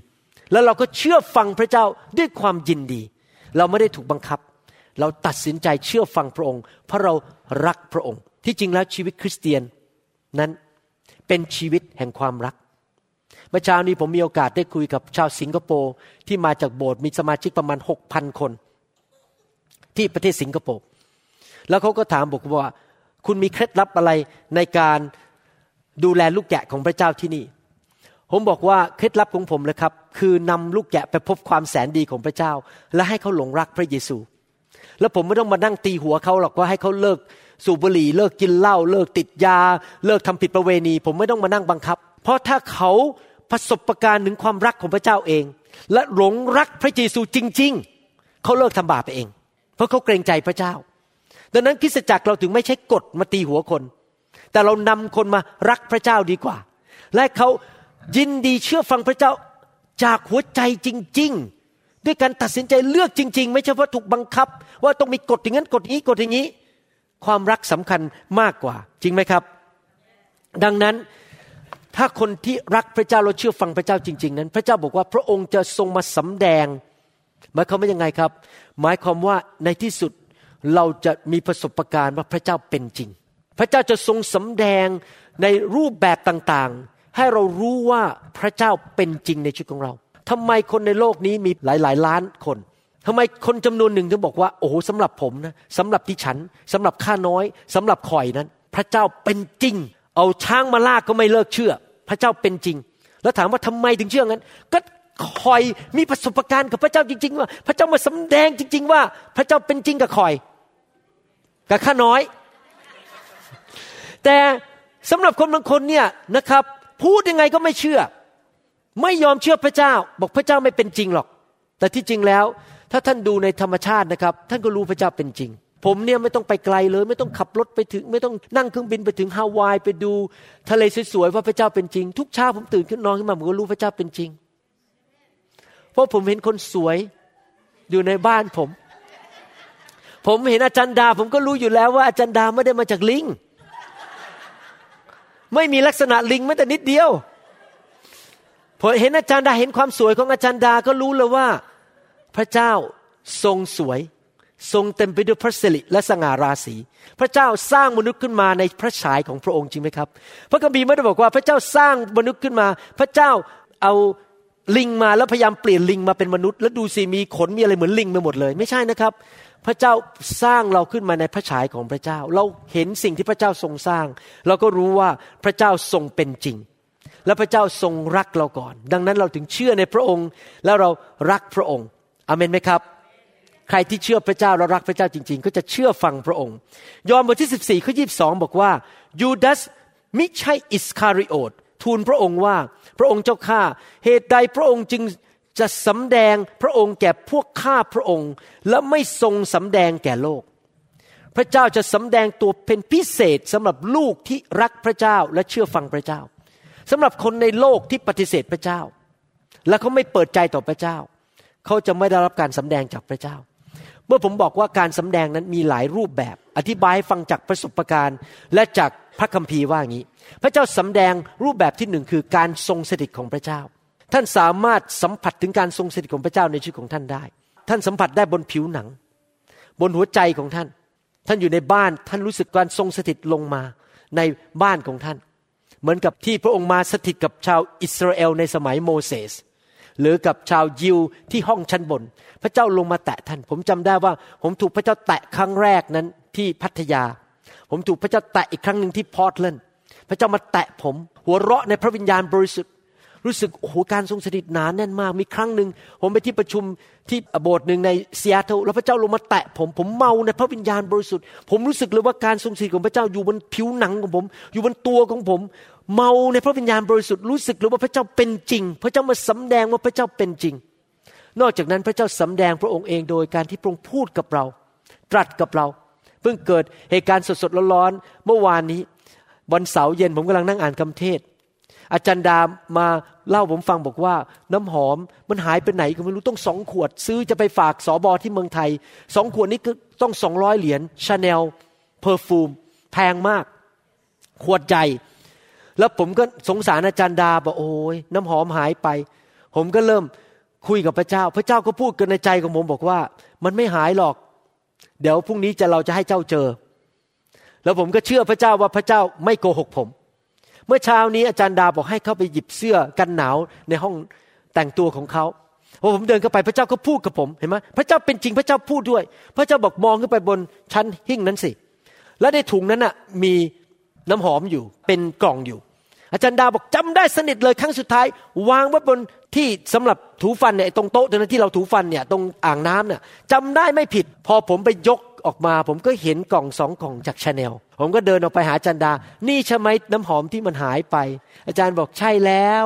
S1: แล้วเราก็เชื่อฟังพระเจ้าด้วยความยินดี เราไม่ได้ถูกบังคับ เราตัดสินใจเชื่อฟังพระองค์ เพราะเรารักพระองค์ ที่จริงแล้วชีวิตคริสเตียนนั้นเป็นชีวิตแห่งความรัก เมื่อเช้านี้ผมมีโอกาสได้คุยกับชาวสิงคโปร์ที่มาจากโบสถ์มีสมาชิกประมาณหกพันคน ที่ประเทศสิงคโปร์แล้วเขาก็ถามบอกว่า คุณมีเคล็ดลับอะไรในการดูแลลูกแกะของพระเจ้าที่นี่ ผมบอกว่าเคล็ดลับของผมเลยครับ คือนำลูกแกะไปพบความแสนดีของพระเจ้า และให้เขาหลงรักพระเยซู แล้วผมไม่ต้องมานั่งตีหัวเขาหรอกว่าให้เขาเลิกสูบบุหรี่เลิกกินเหล้าเลิกติดยา เลิกทำผิดประเวณี ผมไม่ต้องมานั่งบังคับ เพราะถ้าเขา ประสบการณ์ถึงความรักของพระเจ้าเอง และหลงรักพระเยซูจริง ๆ เขาเลิกทำบาปไปเอง เพราะเขาเกรงใจพระเจ้า ดังนั้นคริสตจักรเราถึงไม่ใช่กฎมาตีหัวคน แต่เรานำคนมารักพระเจ้าดีกว่า และเขายินดีเชื่อฟังพระเจ้าจากหัวใจจริง ๆ ด้วยการตัดสินใจเลือกจริง ๆ ไม่ใช่ว่าถูกบังคับ ว่าต้องมีกฎอย่างนั้นกฎนี้กฎอย่างนี้ ความรักสำคัญมากกว่า จริงไหมครับ ดังนั้น ถ้าคนที่รักพระเจ้าเราเชื่อฟังพระเจ้าจริง ๆ นั้น พระเจ้าบอกว่าพระองค์จะทรงมาสำแดง หมายความว่ายังไงครับ หมายความว่าในที่สุดเราจะมีประสบการณ์ว่าพระเจ้าเป็นจริง พระเจ้าจะทรงสำแดงในรูปแบบต่างๆ ให้เรารู้ว่าพระเจ้าเป็นจริงในชีวิตของเราทำไมคนในโลกนี้มีหลายๆล้านคนทำไมคนจำนวนหนึ่งถึงบอกว่า โอ้โหสำหรับผมนะสำหรับที่ฉันสำหรับข้าน้อยสำหรับข่อยนั้น พระเจ้าเป็นจริง เอาช้างมาลากก็ไม่เลิกเชื่อ พระเจ้าเป็นจริง แล้วถามว่าทำไมถึงเชื่องั้น ก็คอยมีประสบการณ์กับพระเจ้าจริง ๆ ว่า พระเจ้ามาสำแดงจริง ๆ ว่า พระเจ้าเป็นจริงกับคอย กับข้าน้อย แต่สำหรับคนบางคนเนี่ยนะครับ พูดยังไงก็ไม่เชื่อ ไม่ยอมเชื่อพระเจ้า บอกพระเจ้าไม่เป็นจริงหรอก แต่ที่จริงแล้ว ถ้าท่านดูในธรรมชาตินะครับ ท่านก็รู้พระเจ้าเป็นจริง ผมเนี่ยไม่ต้องไปไกลเลย ไม่ต้องขับรถไปถึง ไม่ต้องนั่งเครื่องบินไปถึงฮาวายไปดู ทะเลสวยๆว่าพระเจ้าเป็นจริง ทุกเช้าผมตื่นขึ้นนอนขึ้นมาผมก็รู้พระเจ้าเป็นจริง เพราะผมเห็นคนสวยอยู่ในบ้านผม ผมเห็นอาจารย์ดา ผมก็รู้อยู่แล้วว่าอาจารย์ดาไม่ได้มาจากลิงไม่มีลักษณะลิงแม้แต่นิดเดียวพอเห็นอาจารย์ดาเห็นความสวยของอาจารย์ดาก็รู้เลยว่า พระเจ้าทรงสวย ทรงเต็มไปด้วยพระสิริและสง่าราศี พระเจ้าสร้างมนุษย์ขึ้นมาในพระฉายของพระองค์จริงไหมครับ พระคัมภีร์ไม่ได้บอกว่าพระเจ้าสร้างมนุษย์ขึ้นมา พระเจ้าเอาลิงมาแล้วพยายามเปลี่ยนลิงมาเป็นมนุษย์ แล้วดูสิมีขนมีอะไรเหมือนลิงไปหมดเลย ไม่ใช่นะครับ พระเจ้าสร้างเราขึ้นมาในพระฉายของพระเจ้า เราเห็นสิ่งที่พระเจ้าทรงสร้าง เราก็รู้ว่าพระเจ้าทรงเป็นจริง และพระเจ้าทรงรักเราก่อน ดังนั้นเราถึงเชื่อในพระองค์ แล้วเรารักพระองค์อเมนไหมครับ ใครที่เชื่อพระเจ้าและรักพระเจ้าจริง ๆ ก็จะเชื่อฟังพระองค์ ยอห์นบทที่ 14ข้อยีบอกว่ายูดาสมิใช่อิสคาริโอตทูลพระองค์ว่าพระองค์เจ้าข้าเหตุใดพระองค์จึงจะสำแดงพระองค์แก่พวกข้าพระองค์ และไม่ทรงสำแดงแก่โลก พระเจ้าจะสำแดงตัวเป็นพิเศษสำหรับลูกที่รักพระเจ้าและเชื่อฟังพระเจ้าสำหรับคนในโลกที่ปฏิเสธพระเจ้า และเขาไม่เปิดใจต่อพระเจ้า เขาจะไม่ได้รับการสำแดงจากพระเจ้า เมื่อผมบอกว่าการสำแดงนั้นมีหลายรูปแบบ อธิบายฟังจากประสบการณ์ และจากพระคัมภีร์ว่าอย่างนี้ พระเจ้าสำแดงรูปแบบที่หนึ่งคือการทรงสถิตของพระเจ้า ท่านสามารถสัมผัสถึงการทรงสถิตของพระเจ้าในชีวิตของท่านได้ ท่านสัมผัสได้บนผิวหนัง บนหัวใจของท่าน ท่านอยู่ในบ้านท่านรู้สึกการทรงสถิตลงมาในบ้านของท่าน เหมือนกับที่พระองค์มาสถิตกับชาวอิสราเอลในสมัยโมเสส หรือกับชาวยิวที่ห้องชั้นบน พระเจ้าลงมาแตะท่าน ผมจำได้ว่าผมถูกพระเจ้าแตะครั้งแรกนั้นที่พัทยา ผมถูกพระเจ้าแตะอีกครั้งหนึ่งที่พอร์ตแลนด์พระเจ้ามาแตะผม หัวเราะในพระวิญญาณบริสุทธิ์ รู้สึกโอ้โหการทรงสถิตหนานแน่นมากมีครั้งหนึ่งผมไปที่ประชุมที่โบสถ์หนึ่งในซีแอตเทิลแล้วพระเจ้าลงมาแตะผมผมเมาในพระวิญญาณบริสุทธิ์ ผมรู้สึกเลยว่าการทรงสถิตของพระเจ้าอยู่บนผิวหนังของผม อยู่บนตัวของผม เมาในพระวิญญาณบริสุทธิ์รู้สึกหรือว่าพระเจ้าเป็นจริง พระเจ้ามาสำแดงว่าพระเจ้าเป็นจริง นอกจากนั้นพระเจ้าสำแดงพระองค์เองโดยการที่พระองค์พูดกับเรา ตรัสกับเรา เพิ่งเกิดเหตุการณ์สดๆร้อนๆเมื่อวานนี้วันเสาร์เย็นผมกำลังนั่งอ่านคำเทศ อาจารย์ดามาเล่าผมฟังบอกว่า น้ำหอมมันหายไปไหนก็ไม่รู้ต้องสองขวด ซื้อจะไปฝากสอบอที่เมืองไทยสองขวดนี้ก็ต้องสองร้อยเหรียญ Chanel perfume แพงมาก ขวดใหญ่ แล้วผมก็สงสารอาจารย์ดาบอกโอ้ยน้ำหอมหายไป ผมก็เริ่มคุยกับพระเจ้า พระเจ้าก็พูดกันในใจของผมบอกว่า มันไม่หายหรอก เดี๋ยวพรุ่งนี้จะเราจะให้เจ้าเจอ แล้วผมก็เชื่อพระเจ้าว่าพระเจ้าไม่โกหกผม เมื่อเช้านี้อาจารย์ดาบอกให้เข้าไปหยิบเสื้อกันหนาวในห้องแต่งตัวของเขาพอผมเดินเข้าไปพระเจ้าก็พูดกับผมเห็นไหมพระเจ้าเป็นจริงพระเจ้าพูดด้วย พระเจ้าบอกมองขึ้นไปบนชั้นหิ้งนั้นสิ และในถุงนั้นน่ะมี น้ำหอมอยู่เป็นกล่องอยู่ อาจารย์ดาบอกจำได้สนิทเลยครั้งสุดท้าย วางไว้บนที่สำหรับถูฟันเนี่ยตรงโต๊ะตรงนั้นที่เราถูฟันเนี่ยตรงอ่างน้ำเนี่ยจำได้ไม่ผิด พอผมไปยกออกมาผมก็เห็นกล่องสองกล่องจากชาแนลผมก็เดินออกไปหาอาจารย์ดา นี่ใช่ไหมน้ำหอมที่มันหายไป อาจารย์บอกใช่แล้ว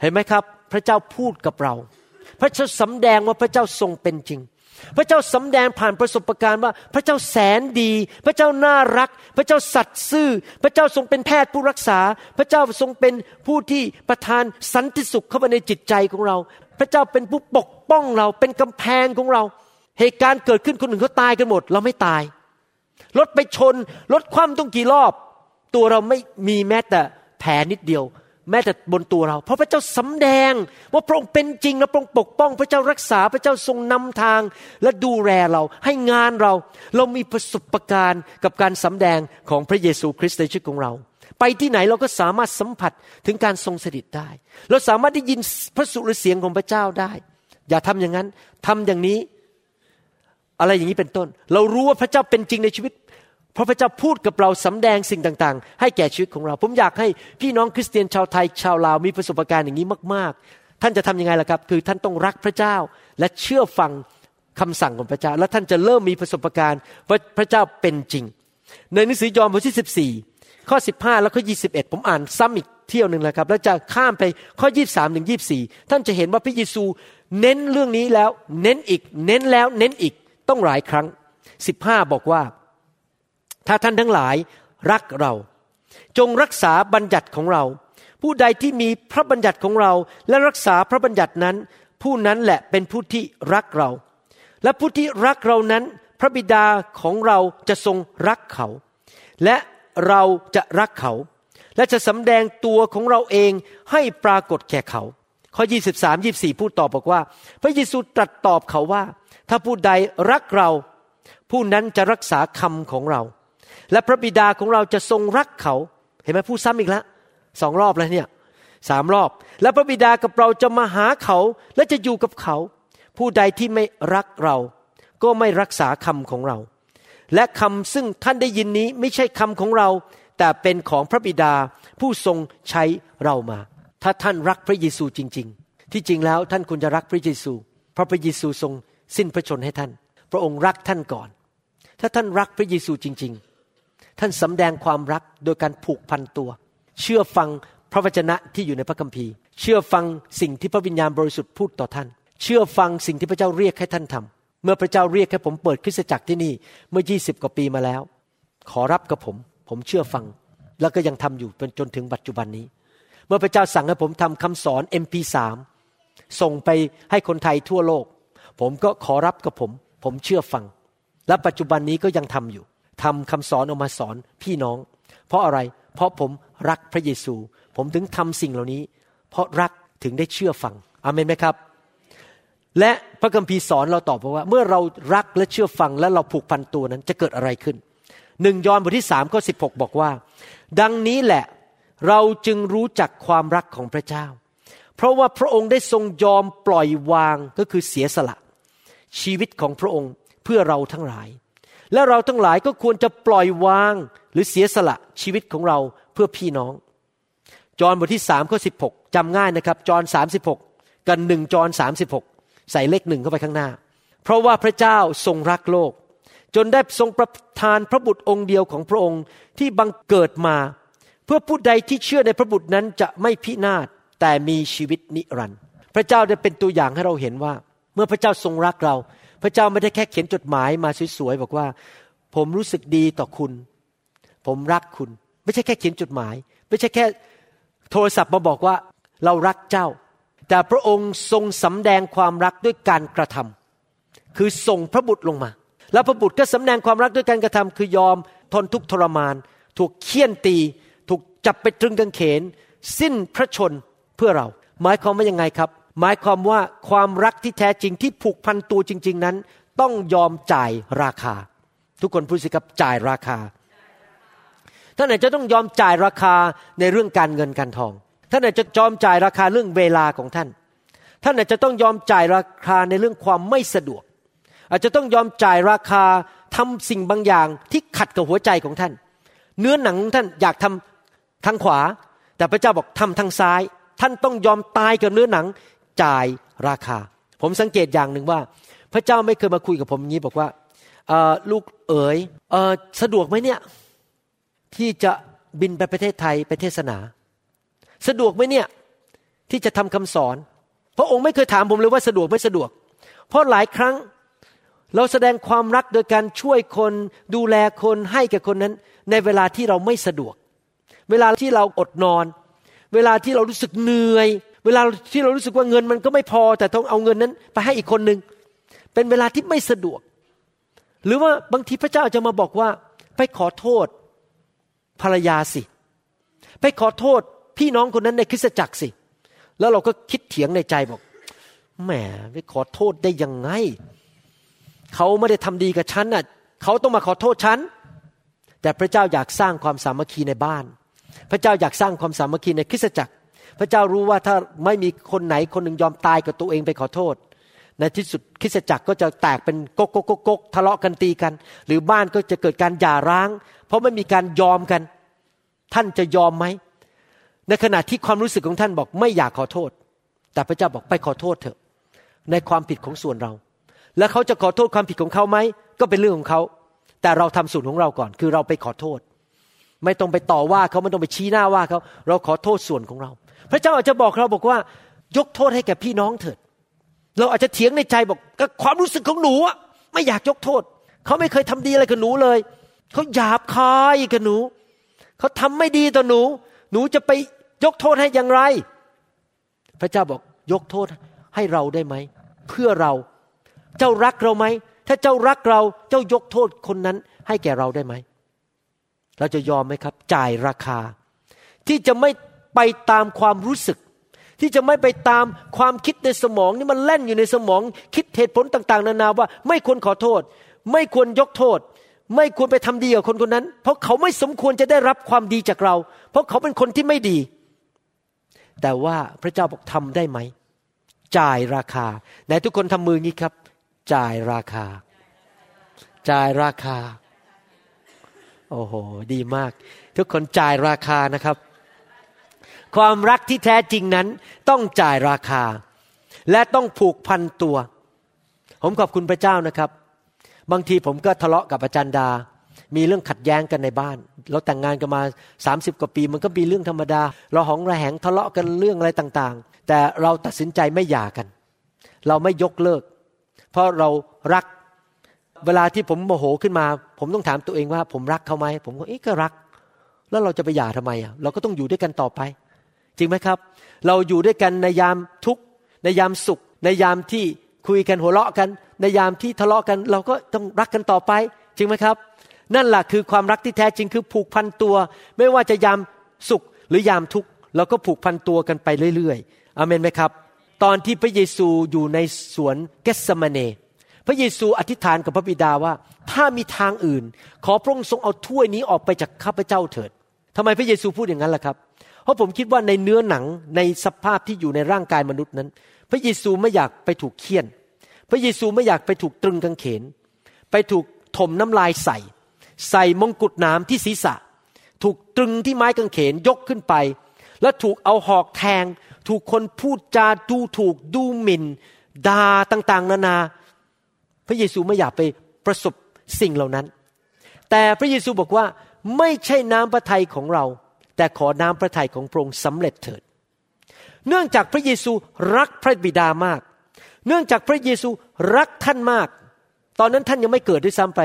S1: เห็นไหมครับ พระเจ้าพูดกับเรา พระเจ้าสำแดงว่าพระเจ้าทรงเป็นจริง พระเจ้าสำแดงผ่านประสบการณ์ว่า พระเจ้าแสนดี พระเจ้าน่ารัก พระเจ้าสัตย์ซื่อ พระเจ้าทรงเป็นแพทย์ผู้รักษา พระเจ้าทรงเป็นผู้ที่ประทานสันติสุขเข้ามาในจิตใจของเรา พระเจ้าเป็นผู้ปกป้องเราเป็นกำแพงของเรา เหตุการณ์เกิดขึ้นคนอื่นเขาตายกันหมด เราไม่ตายรถไปชนรถคว่ำต้องกี่รอบ ตัวเราไม่มีแม้แต่แผลนิดเดียว แม้แต่บนตัวเรา เพราะพระเจ้าสำแดงว่าพระองค์เป็นจริงและพระองค์ปกป้อง พระเจ้ารักษาพระเจ้าทรงนำทาง และดูแลเราให้งานเรา เรามีประสบการณ์กับการสำแดงของพระเยซูคริสต์ในชีวิตของเรา ไปที่ไหนเราก็สามารถสัมผัสถึงการทรงสถิตได้ เราสามารถได้ยินพระสุรเสียงของพระเจ้าได้ อย่าทำอย่างนั้นทำอย่างนี้ อะไรอย่างนี้เป็นต้น เรารู้ว่าพระเจ้าเป็นจริงในชีวิต พระพเจ้าพูดกับเราสำแดงสิ่งต่างๆ ให้แก่ชีวิตของเรา ผมอยากให้พี่น้องคริสเตียนชาวไทยชาวลาวมีประสบการณ์อย่างนี้มาก ๆ ท่านจะทํำยังไงล่ะครับ คือท่านต้องรักพระเจ้าและเชื่อฟังคำสั่งของพระเจ้า แล้วท่านจะเริ่มมีประสบการณ์ว่าพระเจ้าเป็นจริง ในหนังสือยอห์นบทที่ 14 ข้อ 15 แล้วข้อ21 ผมอ่านซ้ำอีกเที่ยวหนึ่งแล้วครับ แล้วจะข้ามไปข้อ 23 ถึง 24 ท่านจะเห็นว่าพระเยซูเน้นเรื่องนี้แล้ว เน้นอีก เน้นแล้ว เน้นอีก ต้องหลายครั้งสิบห้าบอกว่า ถ้าท่านทั้งหลายรักเรา จงรักษาบัญญัติของเรา ผู้ใดที่มีพระบัญญัติของเรา และรักษาพระบัญญัตินั้น ผู้นั้นแหละเป็นผู้ที่รักเรา และผู้ที่รักเรานั้น พระบิดาของเราจะทรงรักเขา และเราจะรักเขา และจะสำแดงตัวของเราเองให้ปรากฏแก่เขา ข้อ 23 24 พูดตอบบอกว่า พระเยซูตรัสตอบเขาว่า ถ้าผู้ใดรักเรา ผู้นั้นจะรักษาคำของเรา และพระบิดาของเราจะทรงรักเขา เห็นไหมพูดซ้ำอีกแล้วสองรอบแล้วเนี่ยสามรอบ และพระบิดากับเราจะมาหาเขาและจะอยู่กับเขา ผู้ใดที่ไม่รักเรา ก็ไม่รักษาคำของเรา และคำซึ่งท่านได้ยินนี้ไม่ใช่คำของเรา แต่เป็นของพระบิดาผู้ทรงใช้เรามา ถ้าท่านรักพระเยซูจริง ๆ ที่จริงแล้วท่านควรจะรักพระเยซู เพราะพระเยซูทรงสิ้นพระชนให้ท่าน พระองค์รักท่านก่อน ถ้าท่านรักพระเยซูจริงๆ ท่านสำแดงความรักโดยการผูกพันตัว เชื่อฟังพระวจนะที่อยู่ในพระคัมภีร์ เชื่อฟังสิ่งที่พระวิญญาณบริสุทธิ์พูดต่อท่าน เชื่อฟังสิ่งที่พระเจ้าเรียกให้ท่านทำเมื่อพระเจ้าเรียกให้ผมเปิดคริสตจักรที่นี่เมื่อยี่สิบกว่าปีมาแล้ว ขอรับกับผม ผมเชื่อฟัง แล้วก็ยังทำอยู่เป็นจนถึงปัจจุบันนี้ เมื่อพระเจ้าสั่งให้ผมทำคำสอน MP3 ส่งไปให้คนไทยทั่วโลก ผมก็ขอรับกับผม ผมเชื่อฟัง และปัจจุบันนี้ก็ยังทำอยู่ ทำคำสอนออกมาสอนพี่น้อง เพราะอะไร เพราะผมรักพระเยซู ผมถึงทำสิ่งเหล่านี้ เพราะรักถึงได้เชื่อฟังอามนไหมครับ และพระคัมภีร์สอนเราตอบว่า เมื่อเรารักและเชื่อฟังและเราผูกพันตัวนั้นจะเกิดอะไรขึ้นหนึ่งยอห์นบทที่สามข้อสิบหบอกว่า ดังนี้แหละเราจึงรู้จักความรักของพระเจ้า เพราะว่าพระองค์ได้ทรงยอมปล่อยวางก็คือเสียสละ ชีวิตของพระองค์เพื่อเราทั้งหลาย และเราทั้งหลายก็ควรจะปล่อยวางหรือเสียสละชีวิตของเราเพื่อพี่น้อง จอห์นบทที่สามข้อสิบหกจำง่ายนะครับ จอห์นสามสิบหกกันหนึ่งจอห์นสามสิบหกใส่เลขหนึ่งเข้าไปข้างหน้า เพราะว่าพระเจ้าทรงรักโลก จนได้ทรงประทานพระบุตรองค์เดียวของพระองค์ที่บังเกิดมา เพื่อผู้ใดที่เชื่อในพระบุตรนั้นจะไม่พินาศแต่มีชีวิตนิรันดร์พระเจ้าได้เป็นตัวอย่างให้เราเห็นว่า เมื่อพระเจ้าทรงรักเรา พระเจ้าไม่ได้แค่เขียนจดหมายมาสวยๆบอกว่า ผมรู้สึกดีต่อคุณ ผมรักคุณ ไม่ใช่แค่เขียนจดหมาย ไม่ใช่แค่โทรศัพท์มาบอกว่าเรารักเจ้า แต่พระองค์ทรงสำแดงความรักด้วยการกระทำคือส่งพระบุตรลงมา แล้วพระบุตรก็สำแดงความรักด้วยการกระทำคือยอมทนทุกข์ทรมาน ถูกเคี่ยนตี ถูกจับไปตรึงกางเขน สิ้นพระชนเพื่อเรา หมายความว่ายังไงครับ หมายความว่าความรักที่แท้จริงที่ผูกพันตัวจริง ๆ นั้น ต้องยอมจ่ายราคา ทุกคนพูดสิครับจ่ายราคาท่านอาจจะต้องยอมจ่ายราคาในเรื่องการเงินการทอง ท่านอาจจะยอมจ่ายราคาเรื่องเวลาของท่าน ท่านอาจจะต้องยอมจ่ายราคาในเรื่องความไม่สะดวก อาจจะต้องยอมจ่ายราคาทำสิ่งบางอย่างที่ขัดกับหัวใจของท่าน เนื้อหนังของท่านอยากทำทางขวา แต่พระเจ้าบอกทำทางซ้าย ท่านต้องยอมตายกับเนื้อหนัง จ่ายราคา ผมสังเกตอย่างหนึ่งว่า พระเจ้าไม่เคยมาคุยกับผมอย่างนี้บอกว่าลูกเอ๋ยสะดวกไหมเนี่ยที่จะบินไปประเทศไทยไปเทศนา สะดวกไหมเนี่ยที่จะทำคำสอน พระองค์ไม่เคยถามผมเลยว่าสะดวกไม่สะดวก เพราะหลายครั้งเราแสดงความรักโดยการช่วยคนดูแลคนให้แก่คนนั้น ในเวลาที่เราไม่สะดวก เวลาที่เราอดนอน เวลาที่เรารู้สึกเหนื่อย เวลาที่เรารู้สึกว่าเงินมันก็ไม่พอ แต่ต้องเอาเงินนั้นไปให้อีกคนหนึ่งเป็นเวลาที่ไม่สะดวก หรือว่าบางทีพระเจ้าจะมาบอกว่า ไปขอโทษภรรยาสิ ไปขอโทษพี่น้องคนนั้นในคริสตจักรสิ แล้วเราก็คิดเถียงในใจบอกแหมไปขอโทษได้ยังไงเขาไม่ได้ทำดีกับฉันน่ะเขาต้องมาขอโทษฉันแต่พระเจ้าอยากสร้างความสามัคคีในบ้าน พระเจ้าอยากสร้างความสามัคคีในคริสตจักร พระเจ้ารู้ว่าถ้าไม่มีคนไหนคนหนึ่งยอมตายกับตัวเองไปขอโทษ ในที่สุดคริสตจักรก็จะแตกเป็นกกกกกทะเลาะกันตีกัน หรือบ้านก็จะเกิดการหย่าร้าง เพราะไม่มีการยอมกัน ท่านจะยอมไหมในขณะที่ความรู้สึกของท่านบอกไม่อยากขอโทษ แต่พระเจ้าบอกไปขอโทษเถอะ ในความผิดของส่วนเรา แล้วเขาจะขอโทษความผิดของเขาไหมก็เป็นเรื่องของเขา แต่เราทำส่วนของเราก่อน คือเราไปขอโทษ ไม่ต้องไปต่อว่าเขาไม่ต้องไปชี้หน้าว่าเขา เราขอโทษส่วนของเรา พระเจ้าอาจจะบอกเราบอกว่ายกโทษให้แก่พี่น้องเถิด เราอาจจะเถียงในใจบอกก็ความรู้สึกของหนูอะไม่อยากยกโทษ เขาไม่เคยทำดีอะไรกับหนูเลย เขาหยาบคายกับหนู เขาทำไม่ดีต่อหนู หนูจะไปยกโทษให้อย่างไร พระเจ้าบอกยกโทษให้เราได้ไหม เพื่อเราเจ้ารักเราไหม ถ้าเจ้ารักเราเจ้ายกโทษคนนั้นให้แก่เราได้ไหม เราจะยอมไหมครับ จ่ายราคา ที่จะไม่ ไปตามความรู้สึก ที่จะไม่ไปตามความคิดในสมองนี่มันแล่นอยู่ในสมอง คิดเหตุผลต่าง ๆ นานาว่า ไม่ควรขอโทษ ไม่ควรยกโทษ ไม่ควรไปทำดีกับคนคนนั้น เพราะเขาไม่สมควรจะได้รับความดีจากเรา เพราะเขาเป็นคนที่ไม่ดี แต่ว่าพระเจ้าบอกทำได้ไหมจ่ายราคาไหนทุกคนทำมืองี้ครับ จ่ายราคา จ่ายราคาโอ้โห ดีมาก ทุกคนจ่ายราคานะครับ ความรักที่แท้จริงนั้นต้องจ่ายราคา และต้องผูกพันตัว ผมขอบคุณพระเจ้านะครับ บางทีผมก็ทะเลาะกับอาจารย์ดา มีเรื่องขัดแย้งกันในบ้าน เราแต่งงานกันมา 30 กว่าปี มันก็มีเรื่องธรรมดา เราหองระแหงทะเลาะกันเรื่องอะไรต่างๆ แต่เราตัดสินใจไม่หย่ากัน เราไม่ยกเลิก เพราะเรารักเวลาที่ผมโมโหขึ้นมา ผมต้องถามตัวเองว่า ผมรักเขาไหมผมก็เอ๊ะก็รัก แล้วเราจะไปหย่าทำไมอะเราก็ต้องอยู่ด้วยกันต่อไป จริงไหมครับ เราอยู่ด้วยกันในยามทุกข์ในยามสุข ในยามที่คุยกันหัวเราะกัน ในยามที่ทะเลาะกัน เราก็ต้องรักกันต่อไป จริงไหมครับ นั่นแหละคือความรักที่แท้จริงคือผูกพันตัว ไม่ว่าจะยามสุขหรือยามทุกข์เราก็ผูกพันตัวกันไปเรื่อยๆอเมนไหมครับ ตอนที่พระเยซูอยู่ในสวนเกสมาเนพระเยซูอธิษฐานกับพระบิดาว่า ถ้ามีทางอื่น ขอพระองค์ทรงเอาถ้วยนี้ออกไปจากข้าพเจ้าเถิดทำไมพระเยซูพูดอย่างนั้นล่ะครับ เพราะผมคิดว่าในเนื้อหนังในสภาพที่อยู่ในร่างกายมนุษย์นั้น พระเยซูไม่อยากไปถูกเคี่ยน พระเยซูไม่อยากไปถูกตรึงกางเขน ไปถูกถมน้ำลายใส่ ใส่มงกุฎน้ำที่ศีรษะ ถูกตรึงที่ไม้กางเขนยกขึ้นไป แล้วถูกเอาหอกแทง ถูกคนพูดจาดูถูกดูหมิน่นด่าต่างๆ นานา พระเยซูไม่อยากไปประสบสิ่งเหล่านั้น แต่พระเยซูบอกว่าไม่ใช่น้ำพระทัยของเรา แต่ขอน้ำพระทัยของพระองค์สำเร็จเถิด เนื่องจากพระเยซูรักพระบิดามาก เนื่องจากพระเยซูรักท่านมาก ตอนนั้นท่านยังไม่เกิดด้วยซ้ำไป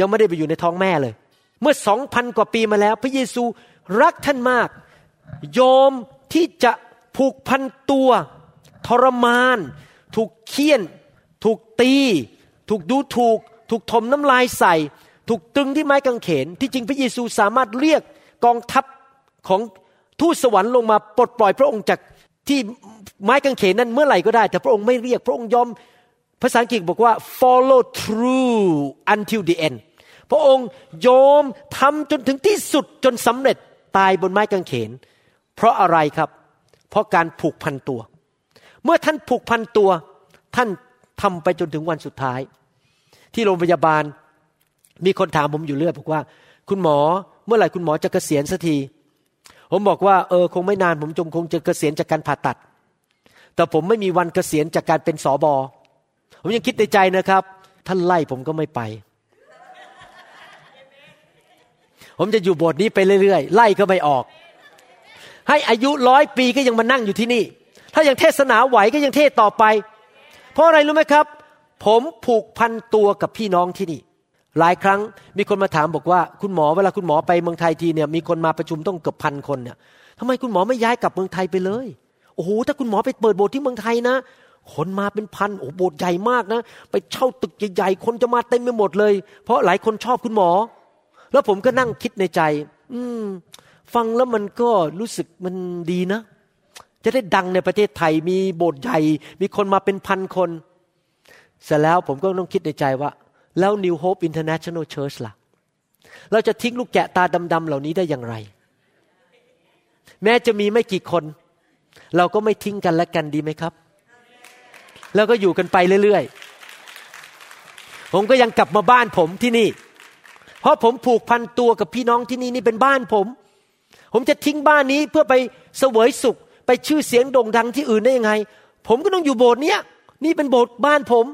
S1: ยังไม่ได้ไปอยู่ในท้องแม่เลย เมื่อสองพันกว่าปีมาแล้ว พระเยซูรักท่านมาก ยอมที่จะผูกพันตัวทรมาน ถูกเคี่ยน ถูกตี ถูกดูถูก ถูกถมน้ำลายใส่ ถูกตึงที่ไม้กางเขน ที่จริงพระเยซูสามารถเรียก กองทัพของทูตสวรรค์ลงมาปลดปล่อยพระองค์จากที่ไม้กางเขนนั้นเมื่อไหร่ก็ได้ แต่พระองค์ไม่เรียกพระองค์ยอมภาษาอังกฤษบอกว่า follow through until the end พระองค์ยอมทำจนถึงที่สุดจนสำเร็จตายบนไม้กางเขน เพราะอะไรครับ เพราะการผูกพันตัว เมื่อท่านผูกพันตัว ท่านทำไปจนถึงวันสุดท้าย ที่โรงพยาบาลมีคนถามผมอยู่เรื่อยบอกว่า คุณหมอ เมื่อไหร่คุณหมอจะเกษียณสักที ผมบอกว่าเออคงไม่นานผมจงคงจะเกษียณจากการผ่าตัด แต่ผมไม่มีวันเกษียณจากการเป็นสอบอผมยังคิดในใจนะครับ ท่านไล่ผมก็ไม่ไป ผมจะอยู่โบสถ์นี้ไปเรื่อยๆ ไล่ก็ไม่ออก ให้อายุร้อยปีก็ยังมานั่งอยู่ที่นี่ ถ้ายังเทศนาไหวก็ยังเทศต่อไป เพราะอะไรรู้ไหมครับ ผมผูกพันตัวกับพี่น้องที่นี่ หลายครั้งมีคนมาถามบอกว่าคุณหมอเวลาคุณหมอไปเมืองไทยทีเนี่ยมีคนมาประชุมต้องเกือบพันคนเนี่ยทำไมคุณหมอไม่ย้ายกลับเมืองไทยไปเลยโอ้โหถ้าคุณหมอไปเปิดโบสถ์ที่เมืองไทยนะคนมาเป็นพันโอ้โบสถ์ใหญ่มากนะ ไปเช่าตึกใหญ่ๆคนจะมาเต็มไปหมดเลย เพราะหลายคนชอบคุณหมอ แล้วผมก็นั่งคิดในใจ อืม ฟังแล้วมันก็รู้สึกมันดีนะ จะได้ดังในประเทศไทยมีโบสถ์ใหญ่ มีคนมาเป็นพันคน เสร็จแล้วผมก็ต้องคิดในใจว่า แล้ว New Hope International Church ล่ะ เราจะทิ้งลูกแกะตาดำๆเหล่านี้ได้อย่างไร แม้จะมีไม่กี่คน เราก็ไม่ทิ้งกันและกันดีไหมครับ แล้วก็อยู่กันไปเรื่อยๆ ผมก็ยังกลับมาบ้านผมที่นี่ เพราะผมผูกพันตัวกับพี่น้องที่นี่นี่เป็นบ้านผม ผมจะทิ้งบ้านนี้เพื่อไปเสวยสุข ไปชื่อเสียงโด่งดังที่อื่นได้ยังไง ผมก็ต้องอยู่โบสถ์เนี้ยนี่เป็นโบสถ์บ้านผม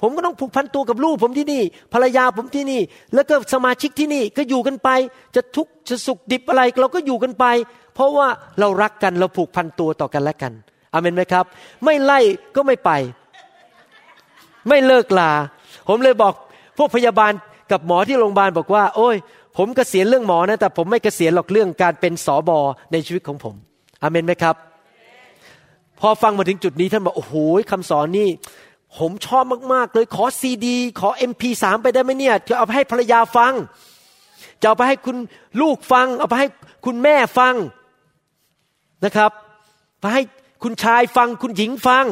S1: ผมก็ต้องผูกพันตัวกับลูกผมที่นี่ ภรรยาผมที่นี่ แล้วก็สมาชิกที่นี่ก็อยู่กันไป จะทุกข์จะสุขดิบอะไรเราก็อยู่กันไป เพราะว่าเรารักกันเราผูกพันตัวต่อกันและกันอเมนไหมครับ ไม่ไล่ก็ไม่ไป ไม่เลิกลา ผมเลยบอกพวกพยาบาลกับหมอที่โรงพยาบาลบอกว่า โอ้ย ผมกเกษียณเรื่องหมอนะแต่ผมไม่กเกษียณหรอกเรื่องการเป็นสอบอในชีวิตของผมอเมนไหมครับ พอฟังมาถึงจุดนี้ท่านบอกโอ้โหคำสอนนี่ ผมชอบมาก ๆ เลยขอซีดี ขอ MP3 ไปได้ไหมเนี่ยจะเอาไปให้ภรรยาฟัง จะเอาไปให้คุณลูกฟัง เอาไปให้คุณแม่ฟังนะครับไปให้คุณชายฟัง คุณหญิงฟัง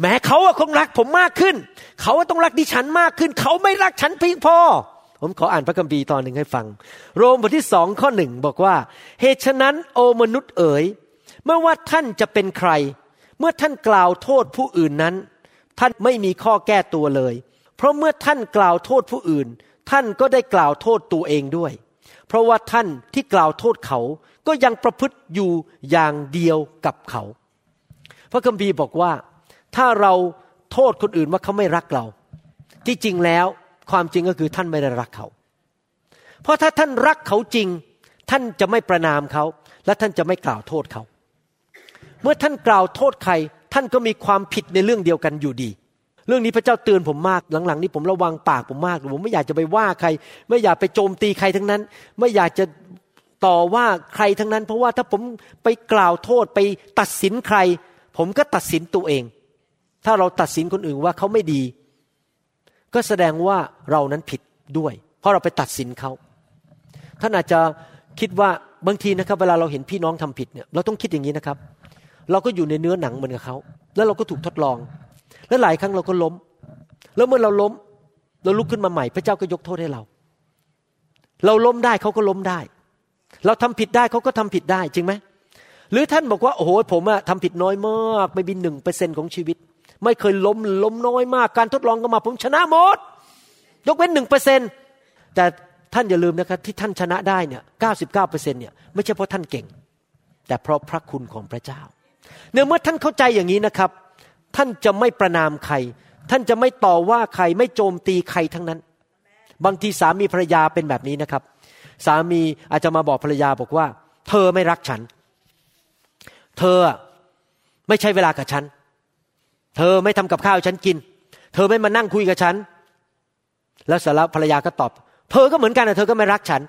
S1: แม้เขาคงรักผมมากขึ้น เขาต้องรักดิฉันมากขึ้น เขาไม่รักฉันเพียงพอ ผมขออ่านพระคัมภีร์ตอนหนึ่งให้ฟัง โรมบทที่สองข้อหนึ่งบอกว่า เหตุฉะนั้นโอมนุษย์เอ๋ยเมื่อว่าท่านจะเป็นใคร มื่อท่านกล่าวโทษผู้อื่นนั้น ท่านไม่มีข้อแก้ตัวเลย เพราะเมื่อท่านกล่าวโทษผู้อื่น ท่านก็ได้กล่าวโทษตัวเองด้วย เพราะว่าท่านที่กล่าวโทษเขาก็ยังประพฤติอยู่อย่างเดียวกับเขา พระคัมภีร์บอกว่า ถ้าเราโทษคนอื่นว่าเขาไม่รักเรา ที่จริงแล้วความจริงก็คือท่านไม่ได้รักเขา เพราะถ้าท่านรักเขาจริง ท่านจะไม่ประนามเขา และท่านจะไม่กล่าวโทษเขา เมื่อท่านกล่าวโทษใคร ท่านก็มีความผิดในเรื่องเดียวกันอยู่ดี เรื่องนี้พระเจ้าเตือนผมมากหลังๆ นี้ผมระวังปากผมมากผมไม่อยากจะไปว่าใคร ไม่อยากไปโจมตีใครทั้งนั้น ไม่อยากจะต่อว่าใครทั้งนั้น เพราะว่าถ้าผมไปกล่าวโทษไปตัดสินใคร ผมก็ตัดสินตัวเอง ถ้าเราตัดสินคนอื่นว่าเขาไม่ดี ก็แสดงว่าเรานั้นผิดด้วย เพราะเราไปตัดสินเขาท่านอาจจะคิดว่าบางทีนะครับ เวลาเราเห็นพี่น้องทำผิดเนี่ยเราต้องคิดอย่างนี้นะครับ เราก็อยู่ในเนื้อหนังเหมือนกับเขา แล้วเราก็ถูกทดลอง และหลายครั้งเราก็ล้ม แล้วเมื่อเราล้ม เราลุกขึ้นมาใหม่ พระเจ้าก็ยกโทษให้เรา เราล้มได้เขาก็ล้มได้ เราทำผิดได้เขาก็ทำผิดได้จริงไหมหรือท่านบอกว่าโอ้โหผมอะทำผิดน้อยมากไม่บินหนึ่งเปอร์เซ็นของชีวิต ไม่เคยล้มล้มน้อยมากการทดลองก็มา ผมชนะหมดยกเว้นหนึ่งเปอร์เซ็นแต่ท่านอย่าลืมนะครับที่ท่านชนะได้เนี่ยเก้าสิบเก้าเปอร์เซ็นเนี่ยไม่ใช่เพราะท่านเก่ง แต่เพราะพระคุณของพระเจ้า เนื่อเมื่อท่านเข้าใจอย่างนี้นะครับ ท่านจะไม่ประนามใคร ท่านจะไม่ต่อว่าใครไม่โจมตีใครทั้งนั้น บางทีสามีภรรยาเป็นแบบนี้นะครับ สามีอาจจะมาบอกภรรยาบอกว่า เธอไม่รักฉัน เธอไม่ใช่เวลากับฉัน เธอไม่ทำกับข้าวฉันกิน เธอไม่มานั่งคุยกับฉัน แล้วสารภรรยาก็ตอบ เธอก็เหมือนกันนะเธอก็ไม่รักฉัน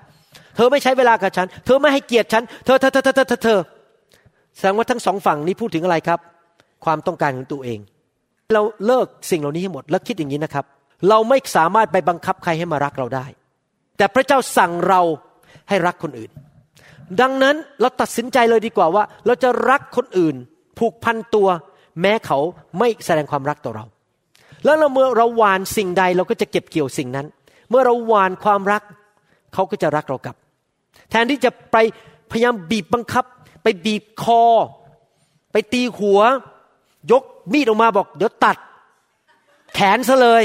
S1: เธอไม่ใช้เวลากับฉัน เธอไม่ให้เกียรติฉัน เธอเธอเธอเธอเธอ แสดงว่าทั้งสองฝั่งนี้พูดถึงอะไรครับ ความต้องการของตัวเอง เราเลิกสิ่งเหล่านี้ให้หมดแล้วคิดอย่างนี้นะครับ เราไม่สามารถไปบังคับใครให้มารักเราได้ แต่พระเจ้าสั่งเราให้รักคนอื่น ดังนั้นเราตัดสินใจเลยดีกว่าว่า เราจะรักคนอื่น ผูกพันตัว แม้เขาไม่แสดงความรักต่อเรา แล้วเราเมื่อเราหวานสิ่งใดเราก็จะเก็บเกี่ยวสิ่งนั้น เมื่อเราหวานความรัก เขาก็จะรักเรากลับ แทนที่จะไปพยายามบีบบังคับ ไปบีบคอ ไปตีหัว ยกมีดออกมาบอก เดี๋ยวตัด แขนซะเลย